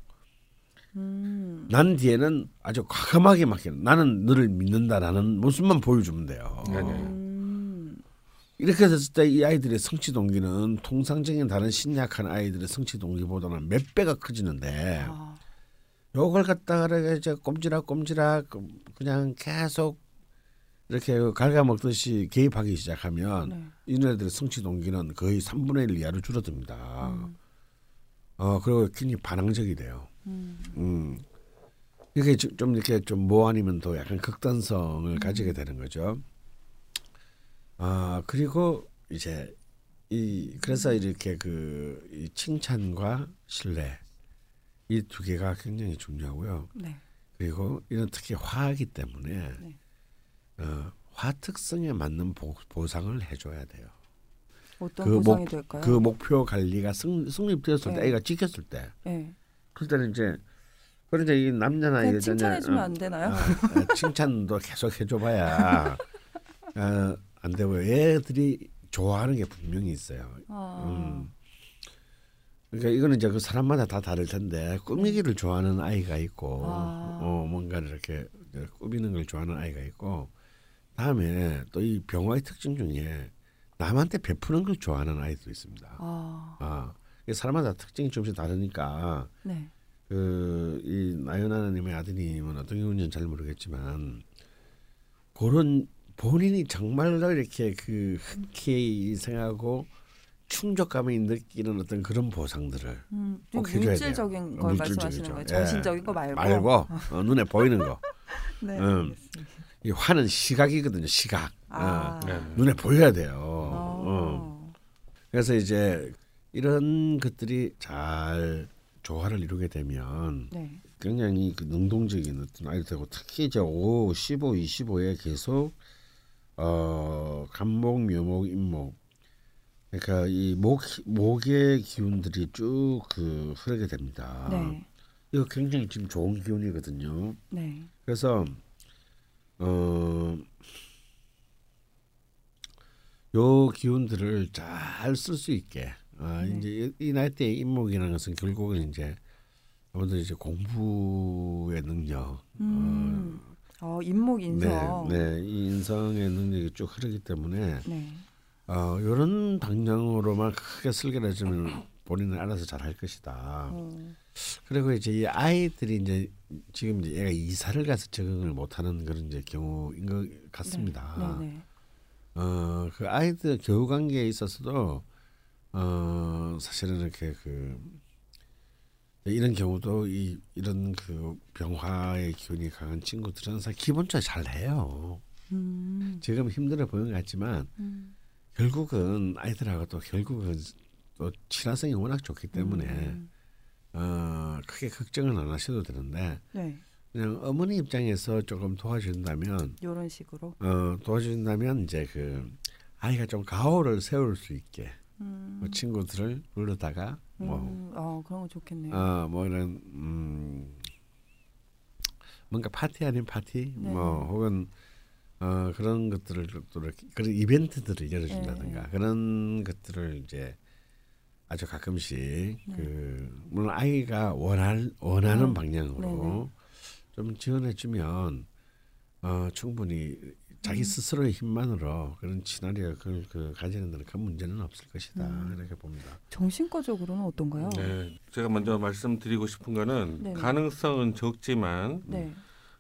[SPEAKER 1] 음.
[SPEAKER 2] 난 뒤에는 아주 과감하게 맡기는 나는 너를 믿는다라는 모습만 보여주면 돼요.
[SPEAKER 1] 음.
[SPEAKER 2] 이렇게 됐을 때 이 아이들의 성취 동기는 통상적인 다른 신약한 아이들의 성취 동기보다는 몇 배가 커지는데
[SPEAKER 1] 아,
[SPEAKER 2] 요걸 갖다가 이제 꼼지락 꼼지락 그냥 계속 이렇게 갉아먹듯이 개입하기 시작하면
[SPEAKER 1] 네.
[SPEAKER 2] 이네들의 성취 동기는 거의 3분의 1 이하로 줄어듭니다.
[SPEAKER 1] 음.
[SPEAKER 2] 어 그리고 굉장히 반항적이 돼요.
[SPEAKER 1] 음.
[SPEAKER 2] 음. 이게 좀- 좀 이렇게 좀뭐 아니면 더 약간 극단성을
[SPEAKER 1] 음.
[SPEAKER 2] 가지게 되는 거죠. 아 그리고 이제 이 그래서
[SPEAKER 1] 음.
[SPEAKER 2] 이렇게 그 이 칭찬과 신뢰 이 두 개가 굉장히 중요하고요.
[SPEAKER 1] 네.
[SPEAKER 2] 그리고 이런 특히 화이기 때문에
[SPEAKER 1] 네.
[SPEAKER 2] 어, 화 특성에 맞는 보, 보상을 해줘야 돼요.
[SPEAKER 1] 어떤
[SPEAKER 2] 그
[SPEAKER 1] 보상이
[SPEAKER 2] 목-
[SPEAKER 1] 될까요?
[SPEAKER 2] 그 목표 관리가 승, 성립되었을 때
[SPEAKER 1] 네.
[SPEAKER 2] 애가 지켰을 때
[SPEAKER 1] 네.
[SPEAKER 2] 그때는 이제 그런데 이 남자나 여자나
[SPEAKER 1] 칭찬해주면
[SPEAKER 2] 어,
[SPEAKER 1] 안 되나요?
[SPEAKER 2] 어, 어, 칭찬도 계속 해줘봐야 어, 안 되고 애들이 좋아하는 게 분명히 있어요.
[SPEAKER 1] 아,
[SPEAKER 2] 음. 그러니까 이거는 이제 그 사람마다 다 다를 텐데 꾸미기를 좋아하는 아이가 있고
[SPEAKER 1] 아.
[SPEAKER 2] 어, 뭔가를 이렇게 꾸미는 걸 좋아하는 아이가 있고 다음에 또 이 병화의 특징 중에 남한테 베푸는 걸 좋아하는 아이도 있습니다.
[SPEAKER 1] 아,
[SPEAKER 2] 아, 사람마다 특징이 조금씩 다르니까
[SPEAKER 1] 네.
[SPEAKER 2] 그이 나연아님의 아드님은 어떤 경우인지는 잘 모르겠지만 그런 본인이 정말로 이렇게 그 흔쾌히 생각하고 충족감이 느끼는 어떤 그런 보상들을
[SPEAKER 1] 음,
[SPEAKER 2] 좀꼭 해줘야
[SPEAKER 1] 물질적인
[SPEAKER 2] 돼요.
[SPEAKER 1] 걸
[SPEAKER 2] 물질적이죠.
[SPEAKER 1] 말씀하시는 거예요?
[SPEAKER 2] 예.
[SPEAKER 1] 정신적인 거 말고.
[SPEAKER 2] 말고 어, 눈에 보이는 거.
[SPEAKER 1] 네.
[SPEAKER 2] 음. 이 화는 시각이거든요. 시각.
[SPEAKER 1] 아.
[SPEAKER 2] 어,
[SPEAKER 3] 네.
[SPEAKER 2] 눈에 보여야 돼요.
[SPEAKER 1] 어.
[SPEAKER 2] 어. 그래서 이제 이런 것들이 잘 조화를 이루게 되면
[SPEAKER 1] 네.
[SPEAKER 2] 굉장히 그 능동적인 어떤 아이들 되고 특히 이제 5, 15, 25에 계속 어 간목, 묘목, 임목 그러니까 이 목 목의 기운들이 쭉 그 흐르게 됩니다.
[SPEAKER 1] 네.
[SPEAKER 2] 이거 굉장히 지금 좋은 기운이거든요.
[SPEAKER 1] 네.
[SPEAKER 2] 그래서 어. 요 기운들을 잘 쓸 수 있게 아,
[SPEAKER 1] 네.
[SPEAKER 2] 이제 이, 이 나이 때 임목이라는 것은 결국은 이제 아무래도 이제 공부의 능력
[SPEAKER 1] 음. 어, 인목 인성.
[SPEAKER 2] 네, 네, 이 인성의 능력이 쭉 흐르기 때문에
[SPEAKER 1] 네.
[SPEAKER 2] 어, 이런 방향으로만 크게 설계해주면 본인은 알아서 잘 할 것이다.
[SPEAKER 1] 어.
[SPEAKER 2] 그리고 이제 이 아이들이 이제 지금 이제 얘가 이사를 가서 적응을 못하는 그런 이제 경우인 것 같습니다.
[SPEAKER 1] 네. 네.
[SPEAKER 2] 어, 그 아이들 교우 관계에 있어서도 어, 사실은 이렇게 그 이런 경우도 이 이런 그 병화의 기운이 강한 친구들은 사실 기본적으로 잘 해요.
[SPEAKER 1] 음.
[SPEAKER 2] 지금 힘들어 보이는 것 같지만
[SPEAKER 1] 음.
[SPEAKER 2] 결국은 아이들하고 또 결국은 또 친화성이 워낙 좋기 때문에
[SPEAKER 1] 음.
[SPEAKER 2] 어, 크게 걱정은 안 하셔도 되는데
[SPEAKER 1] 네.
[SPEAKER 2] 그냥 어머니 입장에서 조금 도와준다면
[SPEAKER 1] 이런 식으로.
[SPEAKER 2] 어, 도와준다면 이제 그 아이가 좀 가오를 세울 수 있게
[SPEAKER 1] 음.
[SPEAKER 2] 뭐 친구들을 부르다가 뭐
[SPEAKER 1] 음. 어, 그런 거 좋겠네요.
[SPEAKER 2] 어, 뭐 이런 음, 뭔가 파티 아닌 파티
[SPEAKER 1] 네.
[SPEAKER 2] 뭐 혹은 어, 그런 것들을 또 이렇게 그런 이벤트들을 열어준다든가
[SPEAKER 1] 네.
[SPEAKER 2] 그런 것들을 이제 아주 가끔씩
[SPEAKER 1] 네.
[SPEAKER 2] 그 물론 아이가 원할 원하는
[SPEAKER 1] 음,
[SPEAKER 2] 방향으로. 좀 지원해주면 어, 충분히 자기
[SPEAKER 1] 음.
[SPEAKER 2] 스스로의 힘만으로 그런 시나리오를 그 가지는 데는 큰 문제는 없을 것이다
[SPEAKER 1] 음.
[SPEAKER 2] 이렇게 봅니다.
[SPEAKER 1] 정신과적으로는 어떤가요?
[SPEAKER 3] 네, 제가 먼저 말씀드리고 싶은 거는
[SPEAKER 1] 네네.
[SPEAKER 3] 가능성은 적지만
[SPEAKER 1] 네.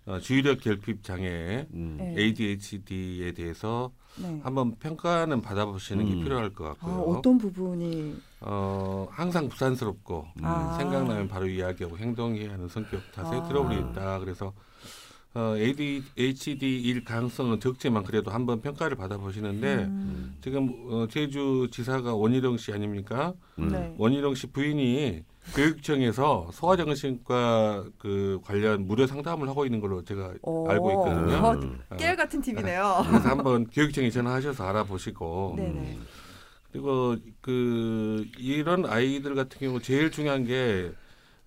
[SPEAKER 3] 어, 주의력 결핍 장애
[SPEAKER 2] 음.
[SPEAKER 1] 네.
[SPEAKER 3] ADHD에 대해서
[SPEAKER 1] 네.
[SPEAKER 3] 한번 평가는 받아보시는
[SPEAKER 2] 음.
[SPEAKER 3] 게 필요할 것
[SPEAKER 1] 아,
[SPEAKER 3] 같고요.
[SPEAKER 1] 어떤 부분이
[SPEAKER 3] 어, 항상 부산스럽고
[SPEAKER 1] 아.
[SPEAKER 3] 생각나면 바로 이야기하고 행동해야 하는 성격 탓에
[SPEAKER 1] 아.
[SPEAKER 3] 트러블이 있다. 그래서 어, ADHD일 가능성은 적지만 그래도 한번 평가를 받아보시는데
[SPEAKER 1] 음.
[SPEAKER 3] 지금 어, 제주 지사가 원희룡 씨 아닙니까?
[SPEAKER 2] 음.
[SPEAKER 1] 네.
[SPEAKER 3] 원희룡 씨 부인이 교육청에서 소아정신과 그 관련 무료 상담을 하고 있는 걸로 제가
[SPEAKER 1] 오.
[SPEAKER 3] 알고 있거든요.
[SPEAKER 1] 어,
[SPEAKER 2] 음.
[SPEAKER 1] 깨알 같은 팁이네요.
[SPEAKER 3] 그래서 한번 교육청에 전화하셔서 알아보시고
[SPEAKER 1] 네네.
[SPEAKER 3] 그리고 그 이런 아이들 같은 경우 제일 중요한 게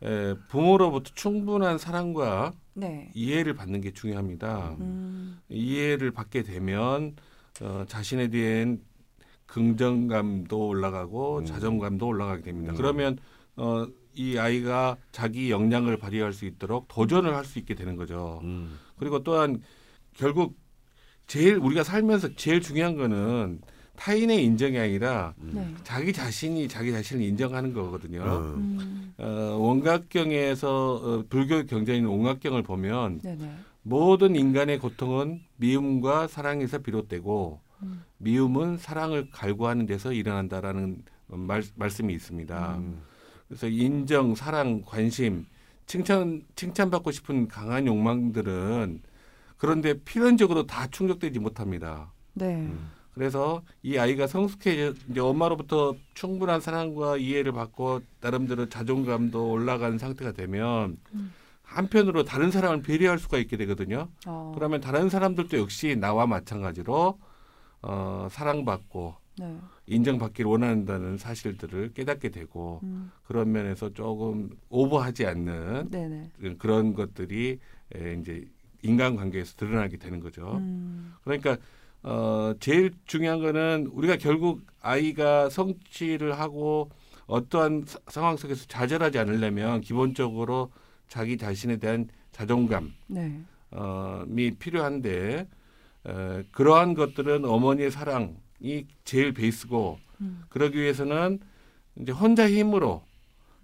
[SPEAKER 3] 에, 부모로부터 충분한 사랑과
[SPEAKER 1] 네.
[SPEAKER 3] 이해를 받는 게 중요합니다.
[SPEAKER 1] 음.
[SPEAKER 3] 이해를 받게 되면 어, 자신에 대한 긍정감도 올라가고
[SPEAKER 2] 음.
[SPEAKER 3] 자존감도 올라가게 됩니다.
[SPEAKER 2] 음.
[SPEAKER 3] 그러면 어, 이 아이가 자기 역량을 발휘할 수 있도록 도전을 할 수 있게 되는 거죠.
[SPEAKER 2] 음.
[SPEAKER 3] 그리고 또한 결국 제일 우리가 살면서 제일 중요한 거는 타인의 인정이 아니라
[SPEAKER 1] 네.
[SPEAKER 3] 자기 자신이 자기 자신을 인정하는 거거든요.
[SPEAKER 2] 음.
[SPEAKER 1] 음.
[SPEAKER 3] 어, 원각경에서 어, 불교 경전인 원각경을 보면
[SPEAKER 1] 네네.
[SPEAKER 3] 모든 인간의 고통은 미움과 사랑에서 비롯되고
[SPEAKER 1] 음.
[SPEAKER 3] 미움은 사랑을 갈구하는 데서 일어난다라는 말, 말씀이 있습니다.
[SPEAKER 2] 음.
[SPEAKER 3] 그래서 인정, 사랑, 관심, 칭찬 칭찬받고 싶은 강한 욕망들은 그런데 필연적으로 다 충족되지 못합니다.
[SPEAKER 1] 네.
[SPEAKER 2] 음.
[SPEAKER 3] 그래서 이 아이가 성숙해 이제 엄마로부터 충분한 사랑과 이해를 받고 나름대로 자존감도 올라간 상태가 되면
[SPEAKER 1] 음.
[SPEAKER 3] 한편으로 다른 사람을 배려할 수가 있게 되거든요.
[SPEAKER 1] 어.
[SPEAKER 3] 그러면 다른 사람들도 역시 나와 마찬가지로 어, 사랑받고
[SPEAKER 1] 네.
[SPEAKER 3] 인정받기를 원한다는 사실들을 깨닫게 되고
[SPEAKER 1] 음.
[SPEAKER 3] 그런 면에서 조금 오버하지 않는
[SPEAKER 1] 네네.
[SPEAKER 3] 그런 것들이 에, 이제 인간관계에서 드러나게 되는 거죠.
[SPEAKER 1] 음.
[SPEAKER 3] 그러니까 어 제일 중요한 거는 우리가 결국 아이가 성취를 하고 어떠한 사- 상황 속에서 좌절하지 않으려면 기본적으로 자기 자신에 대한 자존감
[SPEAKER 1] 네.
[SPEAKER 3] 어이 필요한데 에, 그러한 것들은 어머니의 사랑이 제일 베이스고
[SPEAKER 1] 음.
[SPEAKER 3] 그러기 위해서는 이제 혼자 힘으로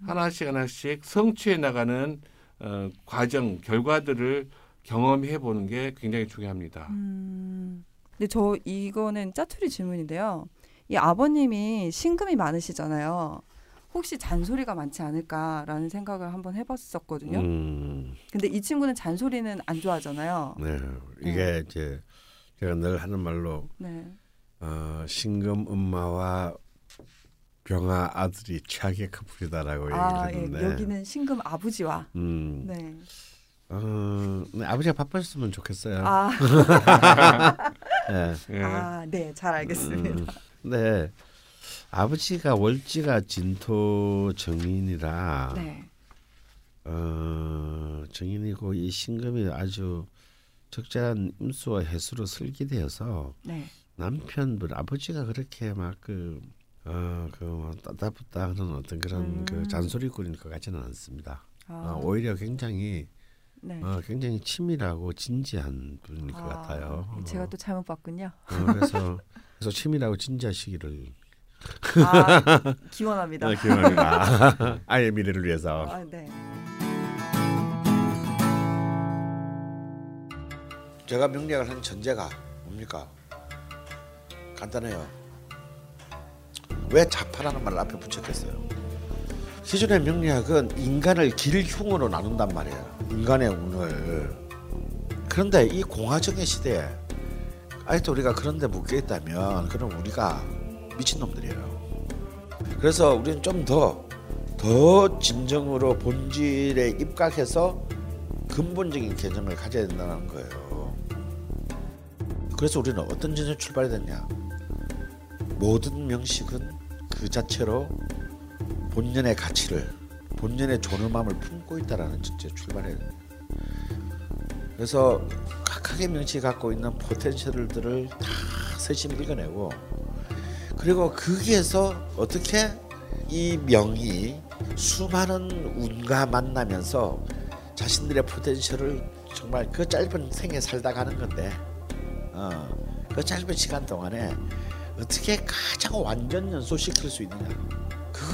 [SPEAKER 3] 하나씩 하나씩 성취해 나가는 어, 과정 결과들을 경험해 보는 게 굉장히 중요합니다.
[SPEAKER 1] 음. 근데 저 이거는 짜투리 질문인데요. 이 아버님이 신금이 많으시잖아요. 혹시 잔소리가 많지 않을까라는 생각을 한번 해봤었거든요.
[SPEAKER 2] 음.
[SPEAKER 1] 근데 이 친구는 잔소리는 안 좋아하잖아요.
[SPEAKER 2] 네. 이게 이제 제가 늘 하는 말로
[SPEAKER 1] 네.
[SPEAKER 2] 어, 신금 엄마와 병아 아들이 최악의 커플이다라고
[SPEAKER 1] 아,
[SPEAKER 2] 얘기를
[SPEAKER 1] 예.
[SPEAKER 2] 했는데
[SPEAKER 1] 여기는 신금 아버지와.
[SPEAKER 2] 음,
[SPEAKER 1] 네.
[SPEAKER 2] 어, 네, 아버지가 바빴으면 좋겠어요.
[SPEAKER 1] 아,
[SPEAKER 2] 예.
[SPEAKER 3] 예.
[SPEAKER 1] 아, 네, 잘 알겠습니다.
[SPEAKER 2] 음, 네. 아버지가 월지가 진토 정인이라
[SPEAKER 1] 네.
[SPEAKER 2] 어, 정인이고 이 신금이 아주 적절한 임수와 해수로 설계되어서
[SPEAKER 1] 네.
[SPEAKER 2] 남편분 아버지가 그렇게 막그 어, 그뭐 따따붙다 하는 어떤 그런
[SPEAKER 1] 음.
[SPEAKER 2] 그 잔소리꾼일 것 같지는 않습니다.
[SPEAKER 1] 아,
[SPEAKER 2] 어, 오히려 굉장히
[SPEAKER 1] 네.
[SPEAKER 2] 어, 굉장히 치밀하고 진지한 분일 것
[SPEAKER 1] 아,
[SPEAKER 2] 같아요.
[SPEAKER 1] 제가 또 잘못 봤군요.
[SPEAKER 2] 어, 그래서 그래서 치밀하고 진지하시기를
[SPEAKER 1] 아, 기원합니다.
[SPEAKER 2] 네, 기원합니다. 아이의 미래를 위해서.
[SPEAKER 1] 아, 네.
[SPEAKER 2] 제가 명리학을 한 전제가 뭡니까? 간단해요. 왜 자파라는 말을 앞에 붙였겠어요? 기존의 명리학은 인간을 길흉으로 나눈단 말이에요. 인간의 운을. 그런데 이 공화정의 시대에 아직도 우리가 그런데 묶여 있다면 그럼 우리가 미친놈들이에요. 그래서 우리는 좀 더 더 진정으로 본질에 입각해서 근본적인 개념을 가져야 된다는 거예요. 그래서 우리는 어떤 전제 출발이 됐냐? 모든 명식은 그 자체로 본연의 가치를 본연의 존엄함을 품고 있다라는 전제 출발해야 돼요. 그래서 각각의 명식이 갖고 있는 포텐셜들을 다 세심 읽어내고 그리고 거기에서 어떻게 이 명이 수많은 운과 만나면서 자신들의 포텐셜을 정말 그 짧은 생에 살다 가는 건데 어, 그 짧은 시간 동안에 어떻게 가장 완전 연소시킬 수 있느냐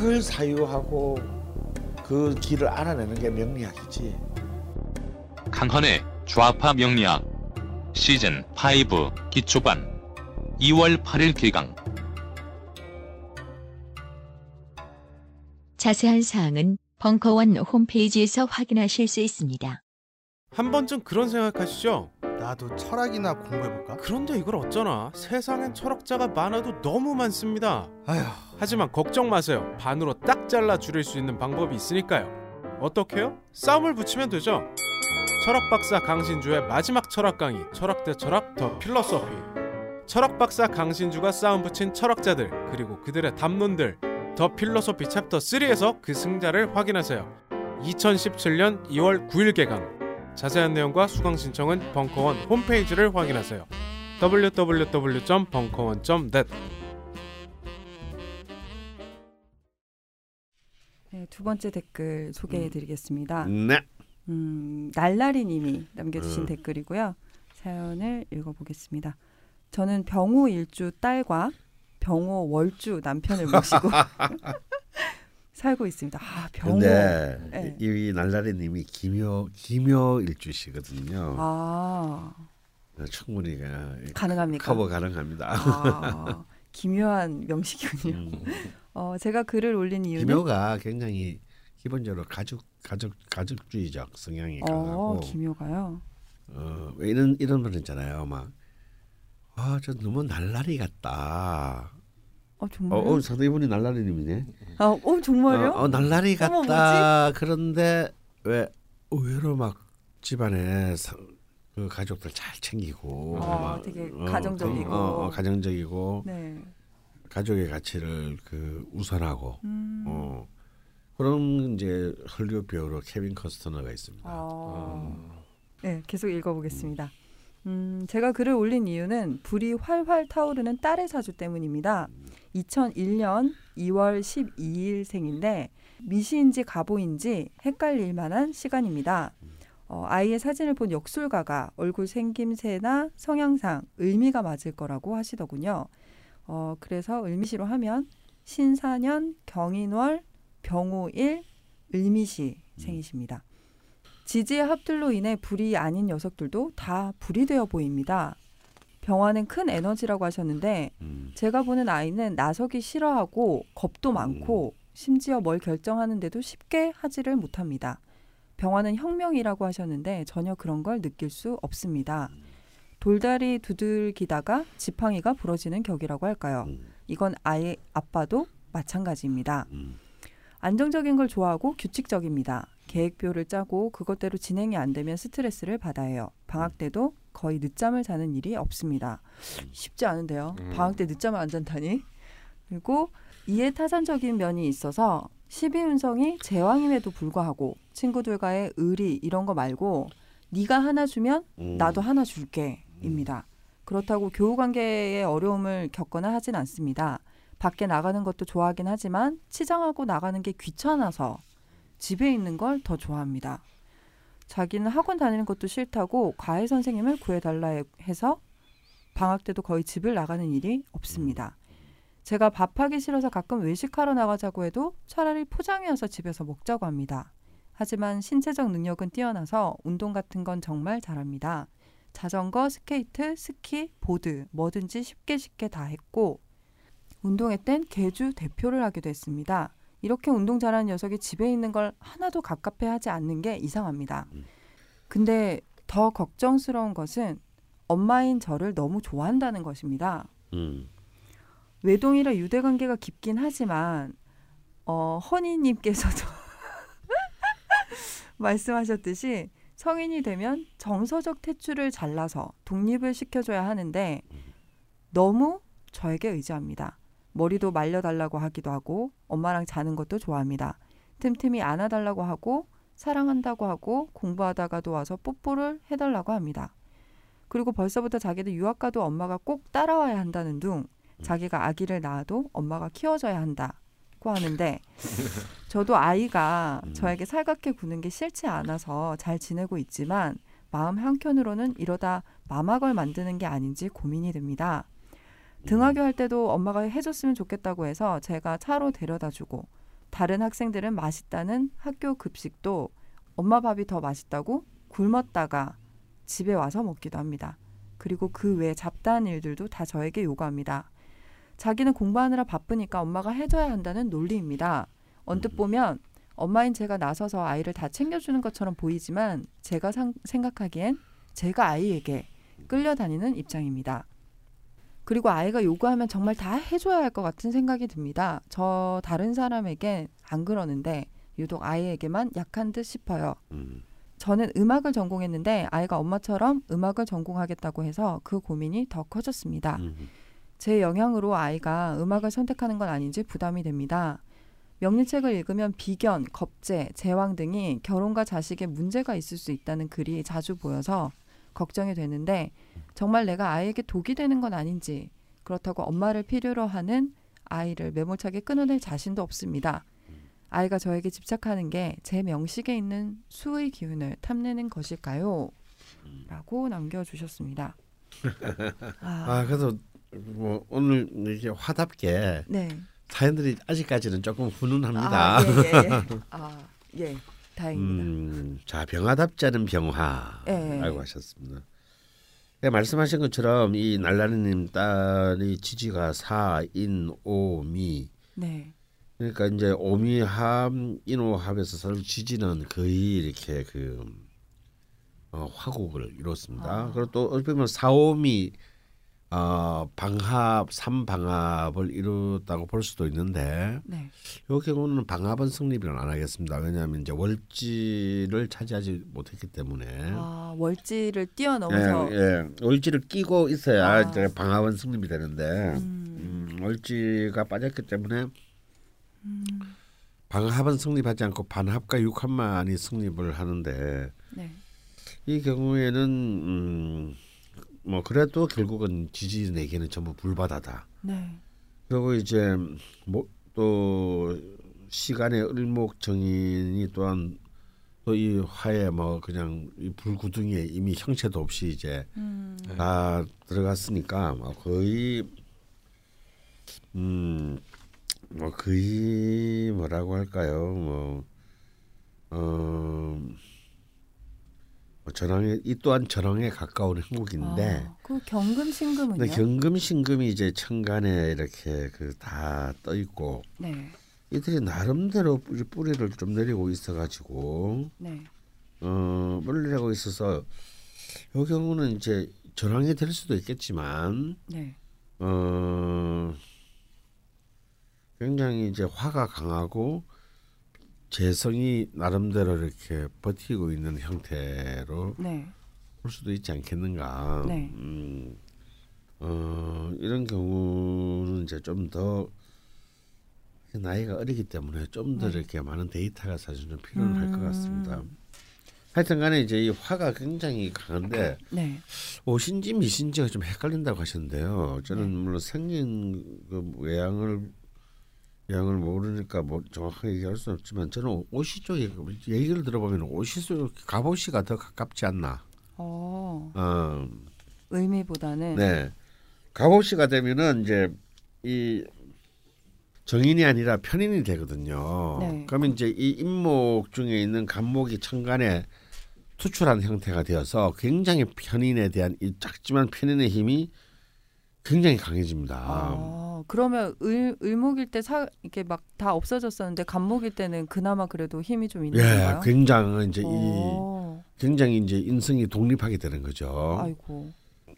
[SPEAKER 2] 그걸 사유하고 그 길을 알아내는 게 명리학이지
[SPEAKER 4] 강헌의 좌파 명리학 시즌 5 기초반 2월 8일 개강
[SPEAKER 5] 자세한 사항은 벙커원 홈페이지에서 확인하실 수 있습니다. 한 번쯤 그런 생각하시죠?
[SPEAKER 6] 나도 철학이나 공부해볼까?
[SPEAKER 5] 그런데 이걸 어쩌나 세상엔 철학자가 많아도 너무 많습니다.
[SPEAKER 6] 아휴
[SPEAKER 5] 하지만 걱정 마세요. 반으로 딱 잘라 줄일 수 있는 방법이 있으니까요. 어떻게요? 싸움을 붙이면 되죠. 철학 박사 강신주의 마지막 철학 강의 철학 대 철학 The Philosophy. 철학 박사 강신주가 싸움 붙인 철학자들 그리고 그들의 담론들 The Philosophy 챕터 3에서 그 승자를 확인하세요. 2017년 2월 9일 개강. 자세한 내용과 수강 신청은 벙커원 홈페이지를 확인하세요. www.벙커원.net
[SPEAKER 1] 네, 두 번째 댓글 소개해 드리겠습니다.
[SPEAKER 2] 네.
[SPEAKER 1] 음, 날라리 님이 남겨 주신
[SPEAKER 2] 음.
[SPEAKER 1] 댓글이고요. 사연을 읽어 보겠습니다. 저는 병호 일주 딸과 병호 월주 남편을 모시고 살고 있습니다. 아, 병호.
[SPEAKER 2] 근데
[SPEAKER 1] 네.
[SPEAKER 2] 이 날라리 님이 김효 김효 일주시거든요.
[SPEAKER 1] 아,
[SPEAKER 2] 충분히 그
[SPEAKER 1] 가능합니까?
[SPEAKER 2] 커버 가능합니다.
[SPEAKER 1] 아, 기묘한 명식이군요.
[SPEAKER 2] 음.
[SPEAKER 1] 어, 제가 글을 올린 이유는
[SPEAKER 2] 김효가 굉장히 기본적으로 가족 가족 가족주의적 성향이
[SPEAKER 1] 어,
[SPEAKER 2] 강하고
[SPEAKER 1] 기묘가요.
[SPEAKER 2] 어, 왜 이런 이런 분 있잖아요. 막 아, 저 너무 날라리 같다.
[SPEAKER 1] 어,
[SPEAKER 2] 어,
[SPEAKER 1] 정말요?
[SPEAKER 2] 어 상당히 이분이 날라리님이네.
[SPEAKER 1] 아, 어, 정말요?
[SPEAKER 2] 어, 어, 날라리
[SPEAKER 1] 어머,
[SPEAKER 2] 같다. 그런데 왜 의외로 막 집안에 사- 그 가족들 잘 챙기고
[SPEAKER 1] 어,
[SPEAKER 2] 막,
[SPEAKER 1] 되게
[SPEAKER 2] 어,
[SPEAKER 1] 가정적이고.
[SPEAKER 2] 어, 어, 가정적이고
[SPEAKER 1] 네.
[SPEAKER 2] 가족의 가치를 그 우선하고
[SPEAKER 1] 음.
[SPEAKER 2] 어, 그런 이제 헐리우드 배우로 케빈 커스터너가 있습니다.
[SPEAKER 1] 어. 네, 계속 읽어보겠습니다. 음, 제가 글을 올린 이유는 불이 활활 타오르는 딸의 사주 때문입니다. 2001년 2월 12일 생인데 미시인지 가보인지 헷갈릴 만한 시간입니다. 어, 아이의 사진을 본 역술가가 얼굴 생김새나 성향상 을미가 맞을 거라고 하시더군요. 어, 그래서 을미시로 하면 신사년 경인월 병호일 을미시 생이십니다. 지지의 합들로 인해 불이 아닌 녀석들도 다 불이 되어 보입니다. 병화는 큰 에너지라고 하셨는데
[SPEAKER 2] 음.
[SPEAKER 1] 제가 보는 아이는 나서기 싫어하고 겁도 많고 심지어 뭘 결정하는데도 쉽게 하지를 못합니다. 병화는 혁명이라고 하셨는데 전혀 그런 걸 느낄 수 없습니다. 돌다리 두들기다가 지팡이가 부러지는 격이라고 할까요?
[SPEAKER 2] 음.
[SPEAKER 1] 이건 아이 아빠도 마찬가지입니다.
[SPEAKER 2] 음.
[SPEAKER 1] 안정적인 걸 좋아하고 규칙적입니다. 계획표를 짜고 그것대로 진행이 안 되면 스트레스를 받아요. 방학 때도 거의 늦잠을 자는 일이 없습니다. 쉽지 않은데요.
[SPEAKER 3] 음.
[SPEAKER 1] 방학 때 늦잠을 안 잔다니. 그리고 이해타산적인 면이 있어서 12운성이 제왕임에도 불구하고 친구들과의 의리 이런 거 말고 네가 하나 주면
[SPEAKER 2] 음.
[SPEAKER 1] 나도 하나 줄게입니다. 그렇다고 교우 관계의 어려움을 겪거나 하진 않습니다. 밖에 나가는 것도 좋아하긴 하지만 치장하고 나가는 게 귀찮아서 집에 있는 걸 더 좋아합니다. 자기는 학원 다니는 것도 싫다고 과외 선생님을 구해달라 해서 방학 때도 거의 집을 나가는 일이 없습니다. 제가 밥하기 싫어서 가끔 외식하러 나가자고 해도 차라리 포장해 와서 집에서 먹자고 합니다. 하지만 신체적 능력은 뛰어나서 운동 같은 건 정말 잘합니다. 자전거, 스케이트, 스키, 보드 뭐든지 쉽게 쉽게 다 했고 운동회 땐 개주 대표를 하기도 했습니다. 이렇게 운동 잘하는 녀석이 집에 있는 걸 하나도 갑갑해 하지 않는 게 이상합니다. 근데 더 걱정스러운 것은 엄마인 저를 너무 좋아한다는 것입니다.
[SPEAKER 2] 음.
[SPEAKER 1] 외동이라 유대 관계가 깊긴 하지만 어, 허니님께서도 말씀하셨듯이 성인이 되면 정서적 태출을 잘라서 독립을 시켜줘야 하는데 너무 저에게 의지합니다. 머리도 말려달라고 하기도 하고 엄마랑 자는 것도 좋아합니다. 틈틈이 안아달라고 하고 사랑한다고 하고 공부하다가도 와서 뽀뽀를 해달라고 합니다. 그리고 벌써부터 자기도 유학 가도 엄마가 꼭 따라와야 한다는 둥 자기가 아기를 낳아도 엄마가 키워줘야 한다고 하는데 저도 아이가 저에게 살갑게 구는 게 싫지 않아서 잘 지내고 있지만 마음 한켠으로는 이러다 마막을 만드는 게 아닌지 고민이 됩니다. 등하교 할 때도 엄마가 해줬으면 좋겠다고 해서 제가 차로 데려다주고 다른 학생들은 맛있다는 학교 급식도 엄마 밥이 더 맛있다고 굶었다가 집에 와서 먹기도 합니다. 그리고 그 외 잡다한 일들도 다 저에게 요구합니다. 자기는 공부하느라 바쁘니까 엄마가 해줘야 한다는 논리입니다. 언뜻 보면 엄마인 제가 나서서 아이를 다 챙겨주는 것처럼 보이지만 제가 상- 생각하기엔 제가 아이에게 끌려다니는 입장입니다. 그리고 아이가 요구하면 정말 다 해줘야 할 것 같은 생각이 듭니다. 저 다른 사람에겐 안 그러는데 유독 아이에게만 약한 듯 싶어요.
[SPEAKER 2] 음.
[SPEAKER 1] 저는 음악을 전공했는데 아이가 엄마처럼 음악을 전공하겠다고 해서 그 고민이 더 커졌습니다.
[SPEAKER 2] 음.
[SPEAKER 1] 제 영향으로 아이가 음악을 선택하는 건 아닌지 부담이 됩니다. 명리책을 읽으면 비견, 겁제, 제왕 등이 결혼과 자식에 문제가 있을 수 있다는 글이 자주 보여서 걱정이 되는데 정말 내가 아이에게 독이 되는 건 아닌지 그렇다고 엄마를 필요로 하는 아이를 매몰차게 끊어낼 자신도 없습니다. 아이가 저에게 집착하는 게 제 명식에 있는 수의 기운을 탐내는 것일까요? 라고 남겨주셨습니다.
[SPEAKER 2] 아 그래도 뭐 오늘 이렇게 화답게
[SPEAKER 1] 네.
[SPEAKER 2] 사연들이 아직까지는 조금 훈훈합니다.
[SPEAKER 1] 아, 예, 예, 예. 아, 예. 다행입니다.
[SPEAKER 2] 음, 자 병화답지 않은 병화라고
[SPEAKER 1] 예.
[SPEAKER 2] 하셨습니다. 네, 말씀하신 것처럼 이 날라리님 딸이 지지가 사인 오미
[SPEAKER 1] 네.
[SPEAKER 2] 그러니까 이제 오미합 인오합에서 서로 지지는 거의 이렇게 그 어, 화곡을 이뤘습니다.
[SPEAKER 1] 아.
[SPEAKER 2] 그리고 또 어떻게 보면 사오미 어, 방합 삼방합을 이뤘다고 볼 수도 있는데
[SPEAKER 1] 네.
[SPEAKER 2] 이 경우는 방합은 성립은 안 하겠습니다. 왜냐하면 이제 월지를 차지하지 못했기 때문에
[SPEAKER 1] 아, 월지를 뛰어넘어서
[SPEAKER 2] 예, 예. 월지를 끼고 있어야
[SPEAKER 1] 아.
[SPEAKER 2] 이제 방합은 성립이 되는데
[SPEAKER 1] 음,
[SPEAKER 2] 음, 월지가 빠졌기 때문에
[SPEAKER 1] 음,
[SPEAKER 2] 방합은 성립하지 않고 반합과 육합만이 성립을 하는데
[SPEAKER 1] 네.
[SPEAKER 2] 이 경우에는 음, 뭐 그래도 결국은 지지 내기는 전부 불바다다.
[SPEAKER 1] 네.
[SPEAKER 2] 그리고 이제 뭐 또 시간의 을목 정인이 또한 또 이 화에 뭐 그냥 이 불구덩이에 이미 형체도 없이 이제
[SPEAKER 1] 음,
[SPEAKER 2] 다 들어갔으니까 뭐 거의 음 뭐 거의 뭐라고 할까요 뭐 어. 뭐 전황에 이 또한 전황에 가까운 행복인데
[SPEAKER 1] 아, 그 경금 신금은요?
[SPEAKER 2] 근데 경금 신금이 이제 천간에 이렇게 그 다 떠 있고
[SPEAKER 1] 네.
[SPEAKER 2] 이들이 나름대로 뿌리, 뿌리를 좀 내리고 있어가지고
[SPEAKER 1] 네.
[SPEAKER 2] 어 뿌리를 내고 있어서 이 경우는 이제 전황이 될 수도 있겠지만
[SPEAKER 1] 네.
[SPEAKER 2] 어 굉장히 이제 화가 강하고 재성이 나름대로 이렇게 버티고 있는 형태로
[SPEAKER 1] 네.
[SPEAKER 2] 볼 수도 있지 않겠는가.
[SPEAKER 1] 네.
[SPEAKER 2] 음, 어, 이런 경우는 이제 좀 더 나이가 어리기 때문에 좀더
[SPEAKER 1] 네.
[SPEAKER 2] 이렇게 많은 데이터가 사실 좀 필요는 할것
[SPEAKER 1] 음.
[SPEAKER 2] 같습니다. 하여튼간에 이제 이 화가 굉장히 강한데
[SPEAKER 1] 네.
[SPEAKER 2] 오신지 미신지가 좀 헷갈린다고 하셨는데요. 저는
[SPEAKER 1] 네.
[SPEAKER 2] 물론 생긴 그 외양을 외 양을 모르니까 뭐 정확하게 얘기할 수는 없지만 저는 오시 쪽에 얘기를 들어보면 오시 쪽 갑오시가 더 가깝지 않나.
[SPEAKER 1] 어,
[SPEAKER 2] 어,
[SPEAKER 1] 의미보다는
[SPEAKER 2] 네. 갑오시가 되면은 이제 이 정인이 아니라 편인이 되거든요.
[SPEAKER 1] 네.
[SPEAKER 2] 그러면 이제 이 임목 중에 있는 간목이 천간에 투출한 형태가 되어서 굉장히 편인에 대한 이 작지만 편인의 힘이 굉장히 강해집니다.
[SPEAKER 1] 아, 그러면 을, 을목일 때 사, 이게 막 다 없어졌었는데 간목일 때는 그나마 그래도 힘이 좀 있는
[SPEAKER 2] 예,
[SPEAKER 1] 건가요?
[SPEAKER 2] 굉장히 이제 이
[SPEAKER 1] 어,
[SPEAKER 2] 굉장히 이제 인성이 독립하게 되는 거죠.
[SPEAKER 1] 아이고.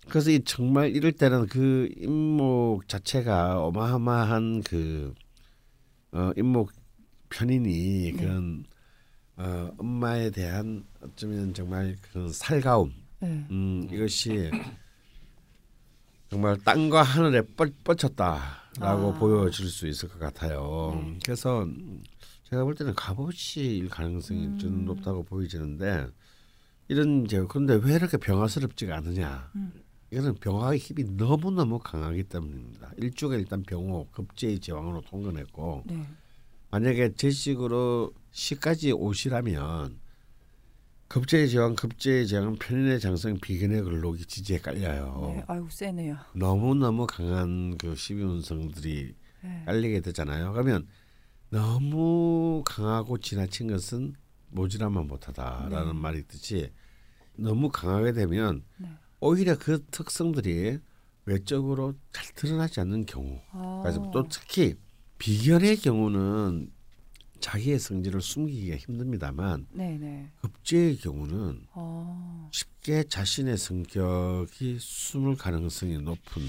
[SPEAKER 2] 그래서 이 정말 이럴 때는 그 임목 자체가 어마어마한 그 어, 임목 편인이
[SPEAKER 1] 네.
[SPEAKER 2] 그런 어, 엄마에 대한 어쩌면 정말 그런 살가움
[SPEAKER 1] 네.
[SPEAKER 2] 음, 이것이 정말 땅과 하늘에 뻗, 뻗쳤다라고
[SPEAKER 1] 아.
[SPEAKER 2] 보여질 수 있을 것 같아요.
[SPEAKER 1] 네.
[SPEAKER 2] 그래서 제가 볼 때는 값없이일 가능성이
[SPEAKER 1] 음.
[SPEAKER 2] 좀 높다고 보이지는데 이런 이제 그런데 왜 이렇게 병화스럽지가 않느냐?
[SPEAKER 1] 음.
[SPEAKER 2] 이거는 병화의 힘이 너무 너무 강하기 때문입니다. 일주가 일단 병호 급제의 제왕으로 통근했고
[SPEAKER 1] 네.
[SPEAKER 2] 만약에 제식으로 시까지 오시라면 급제의 제왕 급제의 제왕은 편인의 장성 비견의 근록이 지지에 깔려요.
[SPEAKER 1] 네. 아이고 세네요.
[SPEAKER 2] 너무 너무 강한 그 십이운성들이
[SPEAKER 1] 네.
[SPEAKER 2] 깔리게 되잖아요. 그러면 너무 강하고 지나친 것은 모질하면 못하다라는
[SPEAKER 1] 네.
[SPEAKER 2] 말이 있듯이 너무 강하게 되면
[SPEAKER 1] 네.
[SPEAKER 2] 오히려 그 특성들이 외적으로 잘 드러나지 않는 경우.
[SPEAKER 1] 아.
[SPEAKER 2] 그래서 또 특히 비견의 경우는 자기의 성질을 숨기기가 힘듭니다만
[SPEAKER 1] 네네.
[SPEAKER 2] 급제의 경우는
[SPEAKER 1] 어.
[SPEAKER 2] 쉽게 자신의 성격이 숨을 가능성이 높은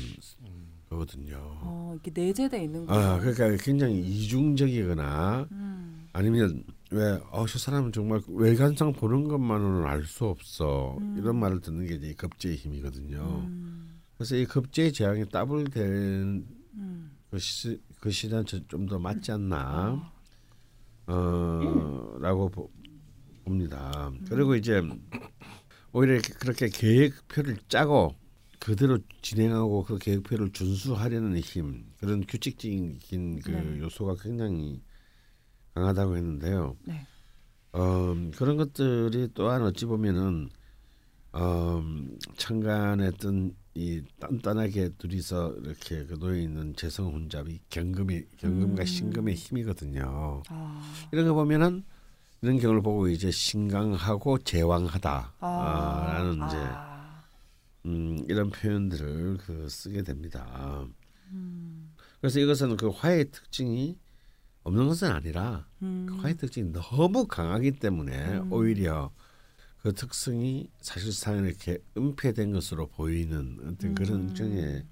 [SPEAKER 2] 거거든요.
[SPEAKER 1] 어, 이렇게 내재돼 있는 거.
[SPEAKER 2] 아, 그러니까 굉장히 이중적이거나
[SPEAKER 1] 음.
[SPEAKER 2] 아니면 왜, 어, 저 사람은 정말 외관상 보는 것만으로는 알 수 없어.
[SPEAKER 1] 음.
[SPEAKER 2] 이런 말을 듣는 게 이제 급제의 힘이거든요.
[SPEAKER 1] 음.
[SPEAKER 2] 그래서 이 급제의 재앙이 더블된
[SPEAKER 1] 음.
[SPEAKER 2] 것이, 것이란 좀 더 맞지 않나,
[SPEAKER 1] 어.
[SPEAKER 2] 어, 라고 보, 봅니다.
[SPEAKER 1] 음.
[SPEAKER 2] 그리고 이제 오히려 이렇게 그렇게 계획표를 짜고 그대로 진행하고 그 계획표를 준수하려는 힘, 그런 규칙적인 그
[SPEAKER 1] 네.
[SPEAKER 2] 요소가 굉장히 강하다고 했는데요.
[SPEAKER 1] 네.
[SPEAKER 2] 어, 그런 것들이 또한 어찌 보면은 어, 창간에 뜬 이 단단하게 둘이서 이렇게 그 놓여 있는 재성 혼잡이 경금이 경금과
[SPEAKER 1] 음.
[SPEAKER 2] 신금의 힘이거든요.
[SPEAKER 1] 아.
[SPEAKER 2] 이런 거 보면은 이런 경우를 보고 이제 신강하고 제왕하다라는
[SPEAKER 1] 아.
[SPEAKER 2] 이제
[SPEAKER 1] 아.
[SPEAKER 2] 음, 이런 표현들을 그 쓰게 됩니다.
[SPEAKER 1] 음.
[SPEAKER 2] 그래서 이것은 그 화의 특징이 없는 것은 아니라
[SPEAKER 1] 음.
[SPEAKER 2] 그 화의 특징이 너무 강하기 때문에
[SPEAKER 1] 음.
[SPEAKER 2] 오히려 그 특성이 사실상 이렇게 은폐된 것으로 보이는 어떤 그런
[SPEAKER 1] 음.
[SPEAKER 2] 일종의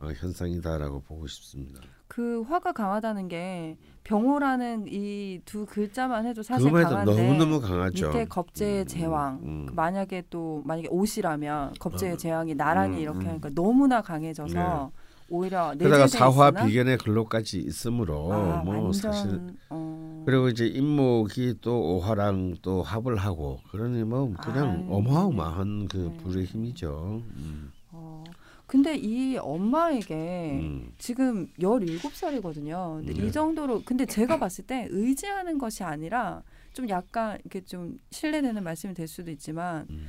[SPEAKER 2] 어, 현상이다라고 보고 싶습니다.
[SPEAKER 1] 그 화가 강하다는 게 병호라는 이 두 글자만 해도 사실 강한데
[SPEAKER 2] 너무 너무 강하죠.
[SPEAKER 1] 밑에 겁제의
[SPEAKER 2] 음,
[SPEAKER 1] 제왕
[SPEAKER 2] 음.
[SPEAKER 1] 그 만약에 또 만약에 옷이라면 겁제의
[SPEAKER 2] 어.
[SPEAKER 1] 제왕이 나란히
[SPEAKER 2] 음,
[SPEAKER 1] 이렇게
[SPEAKER 2] 음.
[SPEAKER 1] 하니까 너무나 강해져서 오히려 내재돼
[SPEAKER 2] 사화
[SPEAKER 1] 있으나
[SPEAKER 2] 비견의 근로까지 있으므로
[SPEAKER 1] 아,
[SPEAKER 2] 뭐
[SPEAKER 1] 완전
[SPEAKER 2] 사실
[SPEAKER 1] 어,
[SPEAKER 2] 그리고 이제 임목이 또 오화랑 또 합을 하고 그러니 뭐 그냥
[SPEAKER 1] 아유,
[SPEAKER 2] 어마어마한 그
[SPEAKER 1] 네.
[SPEAKER 2] 불의 힘이죠. 음,
[SPEAKER 1] 어. 근데 이 엄마에게
[SPEAKER 2] 음.
[SPEAKER 1] 지금 17살이거든요. 근데
[SPEAKER 2] 네.
[SPEAKER 1] 이 정도로 근데 제가 봤을 때 의지하는 것이 아니라 좀 약간 이렇게 좀 신뢰되는 말씀이 될 수도 있지만
[SPEAKER 2] 음.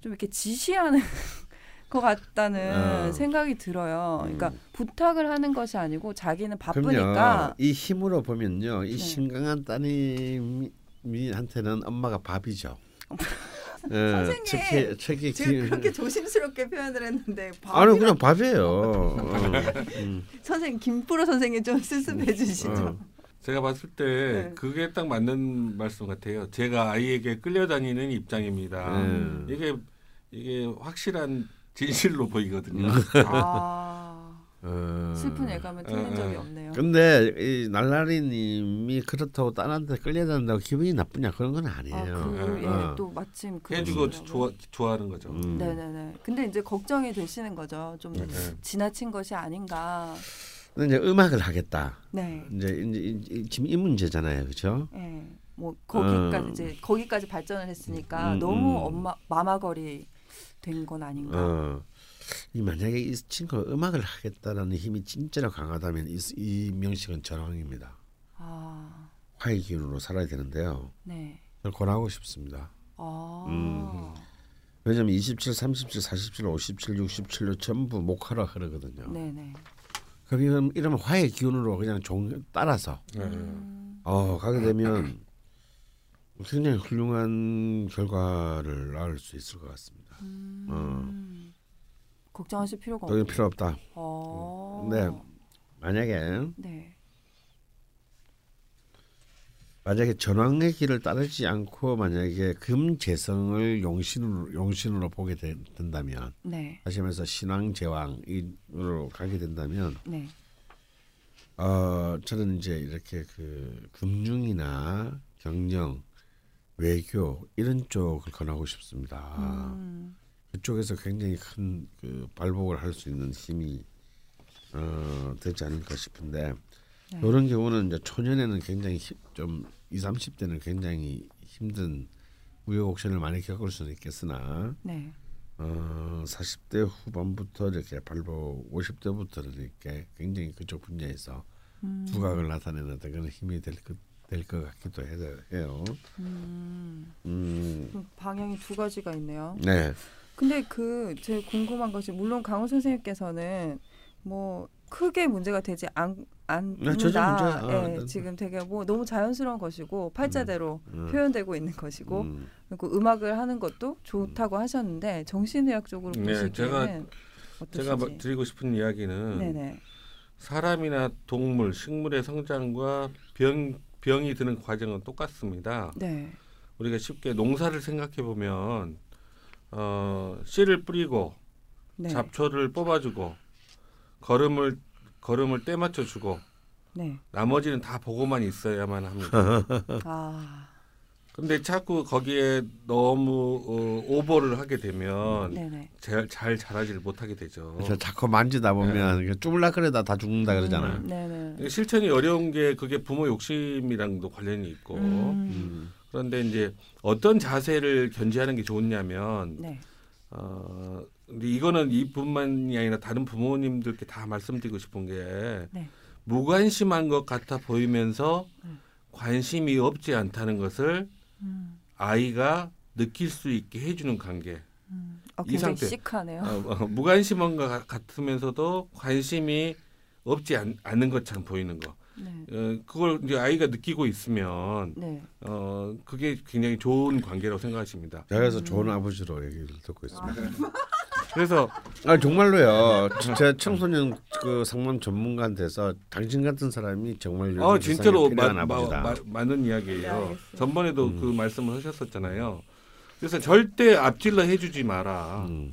[SPEAKER 1] 좀 이렇게 지시하는 것 같다는
[SPEAKER 2] 어.
[SPEAKER 1] 생각이 들어요. 그러니까
[SPEAKER 2] 음.
[SPEAKER 1] 부탁을 하는 것이 아니고 자기는
[SPEAKER 2] 그럼요.
[SPEAKER 1] 바쁘니까
[SPEAKER 2] 이 힘으로 보면요, 이
[SPEAKER 1] 네.
[SPEAKER 2] 신강한 따님한테는 엄마가 밥이죠. 예,
[SPEAKER 1] 선생님,
[SPEAKER 2] 특히 특히
[SPEAKER 1] 지금
[SPEAKER 2] 기-
[SPEAKER 1] 그렇게 조심스럽게 표현을 했는데
[SPEAKER 2] 아니 그냥 밥이에요. 어, 음,
[SPEAKER 1] 선생님 김프로 선생님 좀 수습해 주시죠.
[SPEAKER 2] 어.
[SPEAKER 3] 제가 봤을 때
[SPEAKER 1] 네.
[SPEAKER 3] 그게 딱 맞는 말씀 같아요. 제가 아이에게 끌려다니는 입장입니다.
[SPEAKER 2] 음.
[SPEAKER 3] 이게 이게 확실한 진실로 보이거든요.
[SPEAKER 2] 음.
[SPEAKER 1] 아
[SPEAKER 2] 어.
[SPEAKER 1] 슬픈 예감은 틀린
[SPEAKER 3] 어,
[SPEAKER 1] 적이
[SPEAKER 3] 어.
[SPEAKER 1] 없네요.
[SPEAKER 2] 근데 이 날라리님이 그렇다고 딸한테 끌려다닌다고 기분이 나쁘냐 그런 건 아니에요.
[SPEAKER 1] 아 그 예,
[SPEAKER 2] 어.
[SPEAKER 1] 또 마침 그
[SPEAKER 3] 해주고 좋아 좋아하는 거죠.
[SPEAKER 2] 음.
[SPEAKER 1] 네네네. 근데 이제 걱정이 되시는 거죠. 좀
[SPEAKER 3] 네, 네.
[SPEAKER 1] 지나친 것이 아닌가.
[SPEAKER 2] 근데 이제 음악을 하겠다.
[SPEAKER 1] 네.
[SPEAKER 2] 이제, 이제 지금 이 문제잖아요, 그렇죠?
[SPEAKER 1] 예. 뭐 거기까지
[SPEAKER 2] 어.
[SPEAKER 1] 이제 거기까지 발전을 했으니까
[SPEAKER 2] 음,
[SPEAKER 1] 너무
[SPEAKER 2] 음.
[SPEAKER 1] 엄마 마마거리 된 건 아닌가.
[SPEAKER 2] 어, 이 만약에 이 친구가 음악을 하겠다라는 힘이 진짜로 강하다면 이, 이 명식은 전황입니다.
[SPEAKER 1] 아
[SPEAKER 2] 화의 기운으로 살아야 되는데요.
[SPEAKER 1] 네.
[SPEAKER 2] 저는 권하고 싶습니다.
[SPEAKER 1] 아
[SPEAKER 2] 음. 왜냐하면 27, 37, 47, 57, 67로 전부 목화라 흐르거든요.
[SPEAKER 1] 네네.
[SPEAKER 2] 그럼 이러면, 이러면 화의 기운으로 그냥 종 따라서
[SPEAKER 3] 네.
[SPEAKER 1] 음.
[SPEAKER 2] 어, 가게 되면 굉장히 훌륭한 결과를 낳을 수 있을 것 같습니다.
[SPEAKER 1] 음. 걱정하실 필요가 없네요.
[SPEAKER 2] 필요 없다.
[SPEAKER 1] 어.
[SPEAKER 2] 네. 만약에
[SPEAKER 1] 네.
[SPEAKER 2] 만약에 전왕의 길을 따르지 않고 만약에 금재성을 용신으로 용신으로 보게 되- 된다면
[SPEAKER 1] 네.
[SPEAKER 2] 다시 말해서 신왕 제왕으로 가게 된다면
[SPEAKER 1] 네.
[SPEAKER 2] 어 저는 이제 이렇게 그 금융이나 경영 외교 이런 쪽을 권하고 싶습니다.
[SPEAKER 1] 음.
[SPEAKER 2] 그쪽에서 굉장히 큰 그 발복을 할 수 있는 힘이 어, 되지 않을까 싶은데
[SPEAKER 1] 네.
[SPEAKER 2] 이런 경우는 이제 초년에는 굉장히 힘- 좀 20, 30대는 굉장히 힘든 우여곡절을 많이 겪을 수는 있겠으나
[SPEAKER 1] 네.
[SPEAKER 2] 어, 40대 후반부터 이렇게 발복 50대부터는 이렇게 굉장히 그쪽 분야에서
[SPEAKER 1] 음.
[SPEAKER 2] 두각을 나타내는 그런 힘이 될 것 될 것 같기도 해- 해요.
[SPEAKER 1] 음.
[SPEAKER 2] 음,
[SPEAKER 1] 방향이 두 가지가 있네요.
[SPEAKER 2] 네,
[SPEAKER 1] 근데 그제 궁금한 것이 물론 강호 선생님께서는 뭐 크게 문제가 되지 않,
[SPEAKER 2] 네,
[SPEAKER 1] 않는다.
[SPEAKER 2] 아,
[SPEAKER 1] 예,
[SPEAKER 2] 네.
[SPEAKER 1] 지금 되게 뭐 너무 자연스러운 것이고 팔자대로
[SPEAKER 2] 음.
[SPEAKER 1] 표현되고 있는 것이고
[SPEAKER 2] 음,
[SPEAKER 1] 그리고 음악을 하는 것도 좋다고 하셨는데 정신의학적으로
[SPEAKER 3] 네,
[SPEAKER 1] 보시기에는
[SPEAKER 3] 제가-
[SPEAKER 1] 어떠신지?
[SPEAKER 3] 제가 뭐 드리고 싶은 이야기는
[SPEAKER 1] 네네.
[SPEAKER 3] 사람이나 동물, 식물의 성장과 변 병이 드는 과정은 똑같습니다.
[SPEAKER 1] 네.
[SPEAKER 3] 우리가 쉽게 농사를 생각해 보면 어, 씨를 뿌리고
[SPEAKER 1] 네.
[SPEAKER 3] 잡초를 뽑아주고 거름을 거름을 때 맞춰 주고
[SPEAKER 1] 네.
[SPEAKER 3] 나머지는 다 보고만 있어야만 합니다.
[SPEAKER 1] 아.
[SPEAKER 3] 근데 자꾸 거기에 너무 어, 오버를 하게 되면
[SPEAKER 1] 네네.
[SPEAKER 3] 잘, 잘 자라지를 못하게 되죠.
[SPEAKER 2] 그래서 자꾸 만지다 보면 네. 쭈물락거리다 다 죽는다 그러잖아요.
[SPEAKER 1] 음, 네네.
[SPEAKER 3] 실천이 어려운 게 그게 부모 욕심이랑도 관련이 있고
[SPEAKER 1] 음.
[SPEAKER 2] 음.
[SPEAKER 3] 그런데 이제 어떤 자세를 견지하는 게 좋냐면
[SPEAKER 1] 네.
[SPEAKER 3] 어 근데 이거는 이뿐만이 아니라 다른 부모님들께 다 말씀드리고 싶은 게
[SPEAKER 1] 네.
[SPEAKER 3] 무관심한 것 같아 보이면서
[SPEAKER 1] 음.
[SPEAKER 3] 관심이 없지 않다는 것을
[SPEAKER 1] 음.
[SPEAKER 3] 아이가 느낄 수 있게 해주는 관계.
[SPEAKER 1] 음. 어,
[SPEAKER 3] 이 상태.
[SPEAKER 1] 시크하네요.
[SPEAKER 3] 어, 어, 무관심한 것 같- 같으면서도 관심이 없지 않, 않는 것처럼 보이는 거.
[SPEAKER 1] 네.
[SPEAKER 3] 어, 그걸 이제 아이가 느끼고 있으면
[SPEAKER 1] 네.
[SPEAKER 3] 어, 그게 굉장히 좋은 관계라고 생각하십니다.
[SPEAKER 2] 제가 그래서 좋은 아버지로 얘기를 듣고 있습니다.
[SPEAKER 3] 그래서
[SPEAKER 2] 아 정말로요. 제 청소년 그 상담 전문가한테서 당신 같은 사람이 정말
[SPEAKER 3] 어 진짜로 마, 마. 마, 맞는
[SPEAKER 1] 네,
[SPEAKER 3] 이야기예요.
[SPEAKER 1] 알겠어요.
[SPEAKER 3] 전번에도
[SPEAKER 2] 음.
[SPEAKER 3] 그 말씀을 하셨었잖아요. 그래서 절대 앞질러 해주지 마라.
[SPEAKER 2] 음.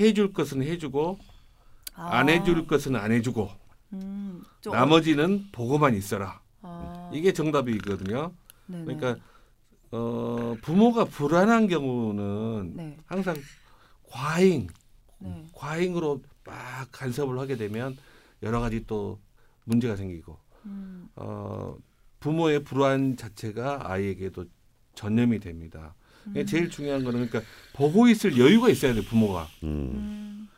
[SPEAKER 3] 해줄 것은 해주고
[SPEAKER 1] 아.
[SPEAKER 3] 안 해줄 것은 안 해주고
[SPEAKER 1] 음, 좀
[SPEAKER 3] 나머지는 보고만 있어라.
[SPEAKER 1] 아.
[SPEAKER 3] 이게 정답이거든요.
[SPEAKER 1] 네네.
[SPEAKER 3] 그러니까 어, 부모가 불안한 경우는
[SPEAKER 1] 네.
[SPEAKER 3] 항상 과잉,
[SPEAKER 1] 네.
[SPEAKER 3] 과잉으로 막 간섭을 하게 되면 여러 가지 또 문제가 생기고
[SPEAKER 1] 음.
[SPEAKER 3] 어, 부모의 불안 자체가 아이에게도 전염이 됩니다.
[SPEAKER 1] 음.
[SPEAKER 3] 제일 중요한 거는 그러니까 보고 있을 여유가 있어야 돼 부모가.
[SPEAKER 2] 음.
[SPEAKER 1] 음.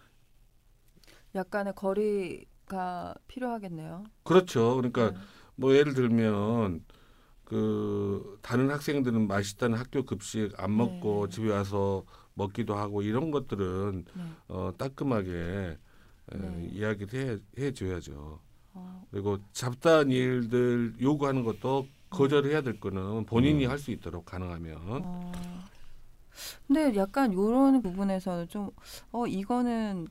[SPEAKER 1] 약간의 거리 가 필요하겠네요.
[SPEAKER 3] 그렇죠. 그러니까
[SPEAKER 1] 네.
[SPEAKER 3] 뭐 예를 들면 그 다른 학생들은 맛있다는 학교 급식 안 먹고
[SPEAKER 1] 네.
[SPEAKER 3] 집에 와서 먹기도 하고 이런 것들은
[SPEAKER 1] 네.
[SPEAKER 3] 어, 따끔하게 에,
[SPEAKER 1] 네.
[SPEAKER 3] 이야기를 해, 해줘야죠.
[SPEAKER 1] 어,
[SPEAKER 3] 그리고 잡다한 일들 요구하는 것도 거절해야 될 거는 본인이
[SPEAKER 2] 음.
[SPEAKER 3] 할수 있도록 가능하면
[SPEAKER 1] 어. 근데 약간 요런 부분에서는 좀 어 이거는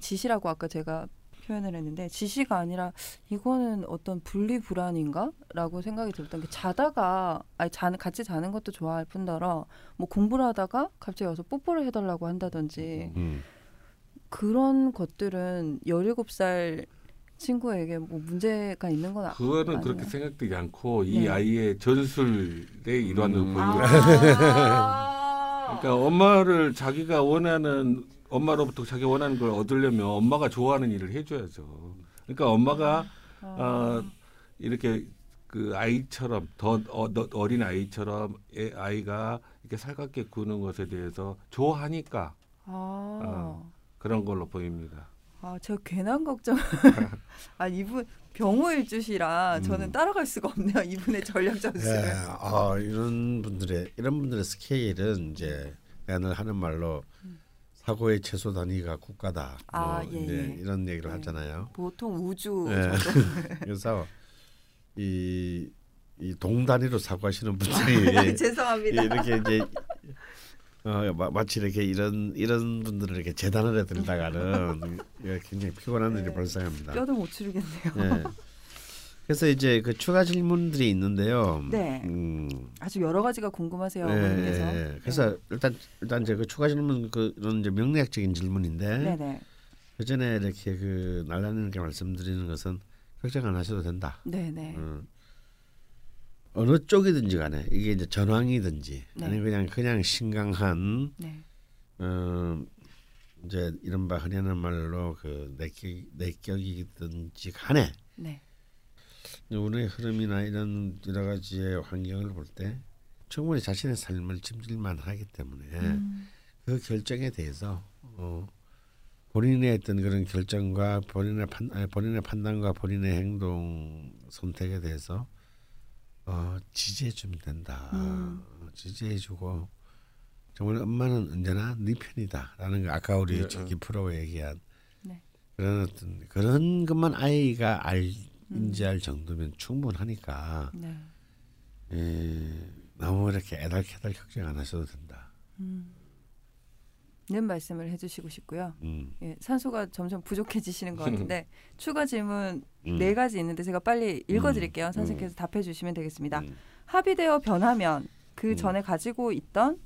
[SPEAKER 1] 지시라고 아까 제가 표현을 했는데 지시가 아니라 이거는 어떤 분리 불안인가라고 생각이 들었던 게 자다가 아니 자는 같이 자는 것도 좋아할 뿐더러 뭐 공부를 하다가 갑자기 와서 뽀뽀를 해달라고 한다든지
[SPEAKER 2] 음.
[SPEAKER 1] 그런 것들은 17살 친구에게 뭐 문제가 있는 건 아,
[SPEAKER 3] 그거는
[SPEAKER 1] 아니에요.
[SPEAKER 3] 그렇게 생각되지 않고 이
[SPEAKER 1] 네.
[SPEAKER 3] 아이의 전술의 일환으로
[SPEAKER 2] 음.
[SPEAKER 3] 보이는 거예요.
[SPEAKER 1] 아.
[SPEAKER 3] 그러니까 엄마를 자기가 원하는 엄마로부터 자기가 원하는 걸 얻으려면 엄마가 좋아하는 일을 해줘야죠. 그러니까 엄마가 어, 이렇게 그 아이처럼 더 어, 더 어린 아이처럼 애, 아이가 이렇게 살갑게 구는 것에 대해서 좋아하니까
[SPEAKER 1] 아.
[SPEAKER 3] 어. 그런 걸로 보입니다.
[SPEAKER 1] 아, 제가 괜한 걱정. 아, 이분 병호 일주시라 저는
[SPEAKER 2] 음.
[SPEAKER 1] 따라갈 수가 없네요. 이분의 전략 전술.
[SPEAKER 2] 예, 아, 이런 분들의 이런 분들의 스케일은 이제 늘 하는 말로 사고의 최소 단위가 국가다.
[SPEAKER 1] 아,
[SPEAKER 2] 뭐
[SPEAKER 1] 예,
[SPEAKER 2] 이제
[SPEAKER 1] 예.
[SPEAKER 2] 이런 얘기를
[SPEAKER 1] 네.
[SPEAKER 2] 하잖아요.
[SPEAKER 1] 보통 우주
[SPEAKER 2] 예. 그래서 이, 이 동단위로 사고하시는 분들이
[SPEAKER 1] 죄송합니다.
[SPEAKER 2] 이렇게 이제 어, 마, 마치 이렇게 이런 이런 분들을 이렇게 재단을 해드리다가는 예, 굉장히 피곤한 일이
[SPEAKER 1] 네.
[SPEAKER 2] 발생합니다.
[SPEAKER 1] 뼈도 못 추리겠네요.
[SPEAKER 2] 예. 그래서 이제 그 추가 질문들이 있는데요.
[SPEAKER 1] 네.
[SPEAKER 2] 음,
[SPEAKER 1] 아주 여러 가지가 궁금하세요,
[SPEAKER 2] 예,
[SPEAKER 1] 어머님께서.
[SPEAKER 2] 예. 그래서 일단 일단 이제 그 추가 질문 그런 이제 명리학적인 질문인데
[SPEAKER 1] 네, 네,
[SPEAKER 2] 그 전에 이렇게 그 날라님께 말씀드리는 것은 걱정 안 하셔도 된다.
[SPEAKER 1] 네, 네.
[SPEAKER 2] 음. 어느 쪽이든지 간에 이게 이제 전황이든지
[SPEAKER 1] 네.
[SPEAKER 2] 아니 그냥 그냥 신강한
[SPEAKER 1] 네,
[SPEAKER 2] 어, 이제 이른바 흔히 하는 말로 그 내격 내격이든지 간에
[SPEAKER 1] 네,
[SPEAKER 2] 운의 흐름이나 이런 여러 가지의 환경을 볼 때 충분히 자신의 삶을 짐질만 하기 때문에
[SPEAKER 1] 음,
[SPEAKER 2] 그 결정에 대해서 어, 본인의 어떤 그런 결정과 본인의 판 아니, 본인의 판단과 본인의 행동 선택에 대해서 어, 지지해 주면 된다.
[SPEAKER 1] 음.
[SPEAKER 2] 어, 지지해 주고 정말 엄마는 언제나 네 편이다라는 거 아까 우리
[SPEAKER 3] 예,
[SPEAKER 2] 저기 프로가 얘기한
[SPEAKER 1] 네.
[SPEAKER 2] 그런 어떤 그런 것만 아이가 알
[SPEAKER 1] 음.
[SPEAKER 2] 인지할 정도면 충분하니까
[SPEAKER 1] 네.
[SPEAKER 2] 예, 너무 이렇게 애달캐달 걱정 안 하셔도 된다.
[SPEAKER 1] 음. 말씀을 해주시고 싶고요.
[SPEAKER 2] 음,
[SPEAKER 1] 예, 산소가 점점 부족해지시는 것 같은데 추가 질문
[SPEAKER 2] 음.
[SPEAKER 1] 네 가지 있는데 제가 빨리 읽어드릴게요. 선생님께서 답해 주시면 되겠습니다.
[SPEAKER 2] 음.
[SPEAKER 1] 합의되어 변하면 그
[SPEAKER 2] 음.
[SPEAKER 1] 전에 가지고 있던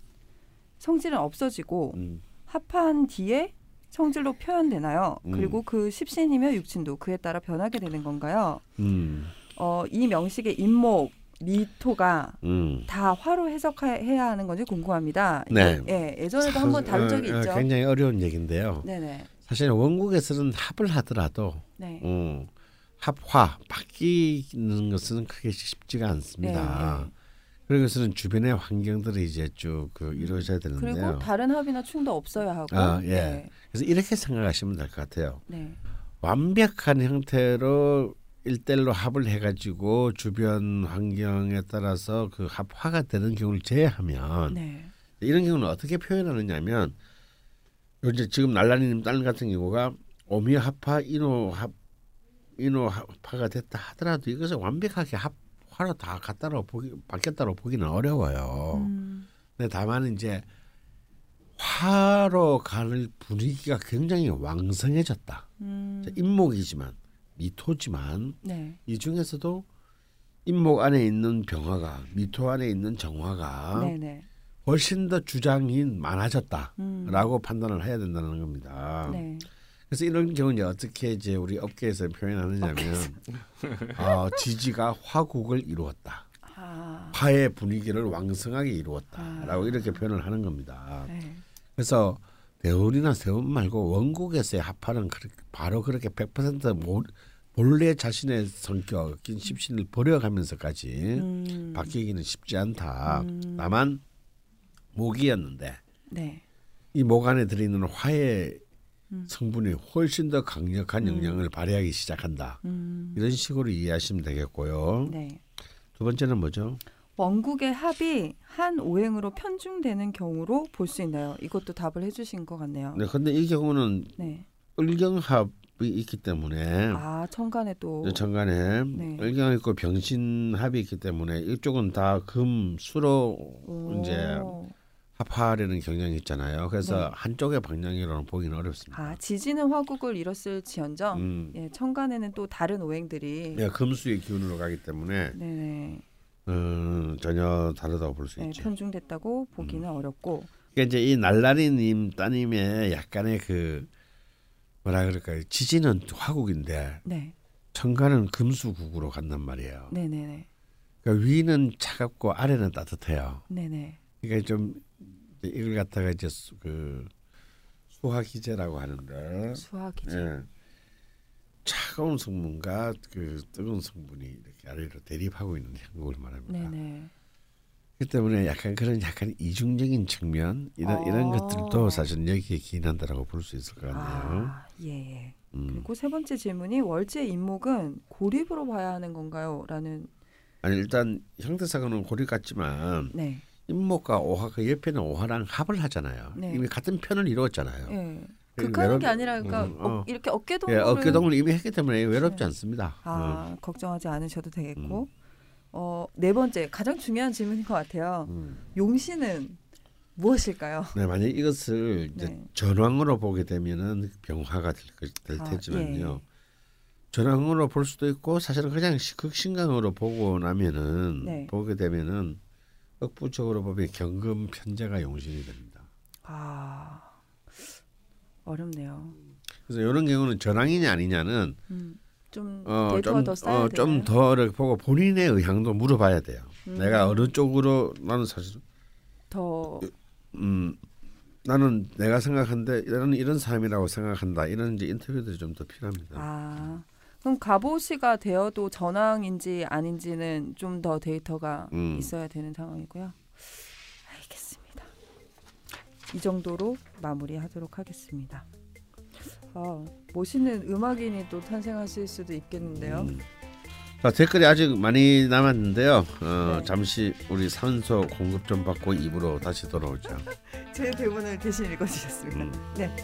[SPEAKER 1] 성질은 없어지고
[SPEAKER 2] 음.
[SPEAKER 1] 합한 뒤에 성질로 표현되나요?
[SPEAKER 2] 음.
[SPEAKER 1] 그리고 그 십신이며 육친도 그에 따라 변하게 되는 건가요?
[SPEAKER 2] 음.
[SPEAKER 1] 어, 이 명식의 인목, 미토가
[SPEAKER 2] 음.
[SPEAKER 1] 다 화로 해석해야 하는 건지 궁금합니다.
[SPEAKER 2] 네.
[SPEAKER 1] 예, 예전에도 한번 다룬 적이
[SPEAKER 2] 어, 어,
[SPEAKER 1] 있죠.
[SPEAKER 2] 굉장히 어려운 얘기인데요.
[SPEAKER 1] 네네.
[SPEAKER 2] 사실 원국에서는 합을 하더라도
[SPEAKER 1] 네.
[SPEAKER 2] 어, 합화 바뀌는 것은 크게 쉽지가 않습니다.
[SPEAKER 1] 네,
[SPEAKER 2] 그리고 것은 주변의 환경들이 이제 쭉 그 이루어져야 되는데요.
[SPEAKER 1] 그리고 다른 합이나 충도 없어야 하고.
[SPEAKER 2] 아, 예.
[SPEAKER 1] 네.
[SPEAKER 2] 그래서 이렇게 생각하시면 될 것 같아요.
[SPEAKER 1] 네.
[SPEAKER 2] 완벽한 형태로 일대일로 합을 해가지고 주변 환경에 따라서 그 합화가 되는 경우를 제외하면
[SPEAKER 1] 네.
[SPEAKER 2] 이런 경우는 어떻게 표현하느냐면 이제 지금 날라리님 딸 같은 경우가 오미 합화 인호 합 인호 합화가 됐다 하더라도 이것을 완벽하게 합 화로 다 갖다로 보기 바뀌었다고 보기는 어려워요.
[SPEAKER 1] 음,
[SPEAKER 2] 근데 다만 이제 화로 가는 분위기가 굉장히 왕성해졌다.
[SPEAKER 1] 음,
[SPEAKER 2] 인목이지만 미토지만
[SPEAKER 1] 네.
[SPEAKER 2] 이 중에서도 인목 안에 있는 병화가 미토 안에 있는 정화가
[SPEAKER 1] 네네.
[SPEAKER 2] 훨씬 더 주장이 많아졌다라고
[SPEAKER 1] 음,
[SPEAKER 2] 판단을 해야 된다는 겁니다.
[SPEAKER 1] 네.
[SPEAKER 2] 그래서 이런 경우는 이제 어떻게 이제 우리 업계에서 표현하느냐면 어, 지지가 화국을 이루었다.
[SPEAKER 1] 아,
[SPEAKER 2] 화의 분위기를 왕성하게 이루었다라고
[SPEAKER 1] 아.
[SPEAKER 2] 이렇게 표현을 하는 겁니다.
[SPEAKER 1] 네.
[SPEAKER 2] 그래서 대운이나 세운 말고 원국에서의 합화는 그렇게 바로 그렇게 100% 몰- 본래 자신의 성격인 십신을 버려가면서까지
[SPEAKER 1] 음,
[SPEAKER 2] 바뀌기는 쉽지 않다.
[SPEAKER 1] 음.
[SPEAKER 2] 다만 목이었는데
[SPEAKER 1] 네.
[SPEAKER 2] 이목 안에 들어있는 화의
[SPEAKER 1] 음.
[SPEAKER 2] 성분이 훨씬 더 강력한
[SPEAKER 1] 음.
[SPEAKER 2] 영향을 발휘하기 시작한다.
[SPEAKER 1] 음,
[SPEAKER 2] 이런 식으로 이해하시면 되겠고요.
[SPEAKER 1] 네.
[SPEAKER 2] 두 번째는 뭐죠?
[SPEAKER 1] 원국의 합이 한 오행으로 편중되는 경우로 볼 수 있나요? 이것도 답을 해주신 것 같네요.
[SPEAKER 2] 네, 근데 이 경우는
[SPEAKER 1] 네.
[SPEAKER 2] 을경합 이 있기 때문에
[SPEAKER 1] 아 천간에 또.
[SPEAKER 2] 정간에
[SPEAKER 1] 네.
[SPEAKER 2] 을경 있고 병신합이 있기 때문에 이쪽은 다 금 수로
[SPEAKER 1] 오.
[SPEAKER 2] 이제 합하려는 경향이 있잖아요. 그래서
[SPEAKER 1] 네.
[SPEAKER 2] 한쪽의 방향으로는 보기는 어렵습니다.
[SPEAKER 1] 아 지지는 화국을 잃었을지언정
[SPEAKER 2] 음,
[SPEAKER 1] 예, 천간에는 또 다른 오행들이
[SPEAKER 2] 네, 금수의 기운으로 가기 때문에
[SPEAKER 1] 네네
[SPEAKER 2] 음, 전혀 다르다고 볼수
[SPEAKER 1] 네,
[SPEAKER 2] 있죠.
[SPEAKER 1] 편중됐다고 보기는 어렵고
[SPEAKER 2] 그러니까 이제 이 날라리님 따님의 약간의 그 뭐라 그럴까요? 지지는 화국인데
[SPEAKER 1] 네
[SPEAKER 2] 천간은 금수국으로 간단 말이에요.
[SPEAKER 1] 네네네
[SPEAKER 2] 그러니까 위는 차갑고 아래는 따뜻해요.
[SPEAKER 1] 네네
[SPEAKER 2] 그러니까 좀 이제 이걸 갖다가 이제 수- 그 수화 기제라고 하는데
[SPEAKER 1] 수학이죠.
[SPEAKER 2] 예. 차가운 성분과 그 뜨거운 성분이 이렇게 아래로 대립하고 있는 형국을 말합니다.
[SPEAKER 1] 네네
[SPEAKER 2] 그렇기 때문에 약간 그런 약간 이중적인 측면 이런 이런
[SPEAKER 1] 아.
[SPEAKER 2] 것들도 사실 여기에 기인한다라고 볼 수 있을 것 같네요.
[SPEAKER 1] 아 예.
[SPEAKER 2] 음.
[SPEAKER 1] 그리고 세 번째 질문이 월지의 인목은 고립으로 봐야 하는 건가요?라는
[SPEAKER 2] 아니 일단 형태상으로는 고리 같지만
[SPEAKER 1] 네.
[SPEAKER 2] 임목과 오화 그 옆에는 오화랑 합을 하잖아요.
[SPEAKER 1] 네.
[SPEAKER 2] 이미 같은 편을 이루었잖아요.
[SPEAKER 1] 예.
[SPEAKER 2] 그
[SPEAKER 1] 극하는
[SPEAKER 2] 외롭-
[SPEAKER 1] 게 아니라 그러니까
[SPEAKER 2] 음,
[SPEAKER 1] 어,
[SPEAKER 2] 어.
[SPEAKER 1] 이렇게 어깨
[SPEAKER 2] 예,
[SPEAKER 1] 동무를
[SPEAKER 2] 어깨동을 이미 했기 때문에 외롭지
[SPEAKER 1] 네.
[SPEAKER 2] 않습니다. 어.
[SPEAKER 1] 아 걱정하지 않으셔도 되겠고
[SPEAKER 2] 음.
[SPEAKER 1] 어, 네 번째 가장 중요한 질문인 것 같아요.
[SPEAKER 2] 음.
[SPEAKER 1] 용신은 무엇일까요?
[SPEAKER 2] 네, 만약 이것을 이제
[SPEAKER 1] 네.
[SPEAKER 2] 전황으로 보게 되면은 병화가 될, 거- 될
[SPEAKER 1] 아,
[SPEAKER 2] 테지만요.
[SPEAKER 1] 예.
[SPEAKER 2] 전황으로 볼 수도 있고 사실은 그냥 시- 극신강으로 보고 나면은
[SPEAKER 1] 네.
[SPEAKER 2] 보게 되면은 억부적으로 보면 경금 편제가 용신이 됩니다.
[SPEAKER 1] 아 어렵네요.
[SPEAKER 2] 그래서 이런 경우는 전황이냐 아니냐는
[SPEAKER 1] 음, 좀
[SPEAKER 2] 어,
[SPEAKER 1] 데이터가
[SPEAKER 2] 좀,
[SPEAKER 1] 더 쌓여야
[SPEAKER 2] 어? 좀더 이렇게 보고 본인의 의향도 물어봐야 돼요.
[SPEAKER 1] 음,
[SPEAKER 2] 내가 어느 쪽으로 나는 사실
[SPEAKER 1] 더
[SPEAKER 2] 음 나는 내가 생각한데 이런 이런 사람이라고 생각한다. 이런 이제 인터뷰들이 좀 더 필요합니다.
[SPEAKER 1] 아, 그럼 갑오시가 되어도 전황인지 아닌지는 좀 더 데이터가
[SPEAKER 2] 음.
[SPEAKER 1] 있어야 되는 상황이고요. 알겠습니다. 이 정도로 마무리하도록 하겠습니다. 아, 멋있는 음악인이 또 탄생하실 수도 있겠는데요.
[SPEAKER 2] 음. 자, 댓글이 아직 많이 남았는데요. 어,
[SPEAKER 1] 네.
[SPEAKER 2] 잠시 우리 산소 공급 좀 받고 입으로 다시 돌아오죠.
[SPEAKER 1] 제 대본을 대신 읽어주셨습니다.
[SPEAKER 2] 음.
[SPEAKER 1] 네,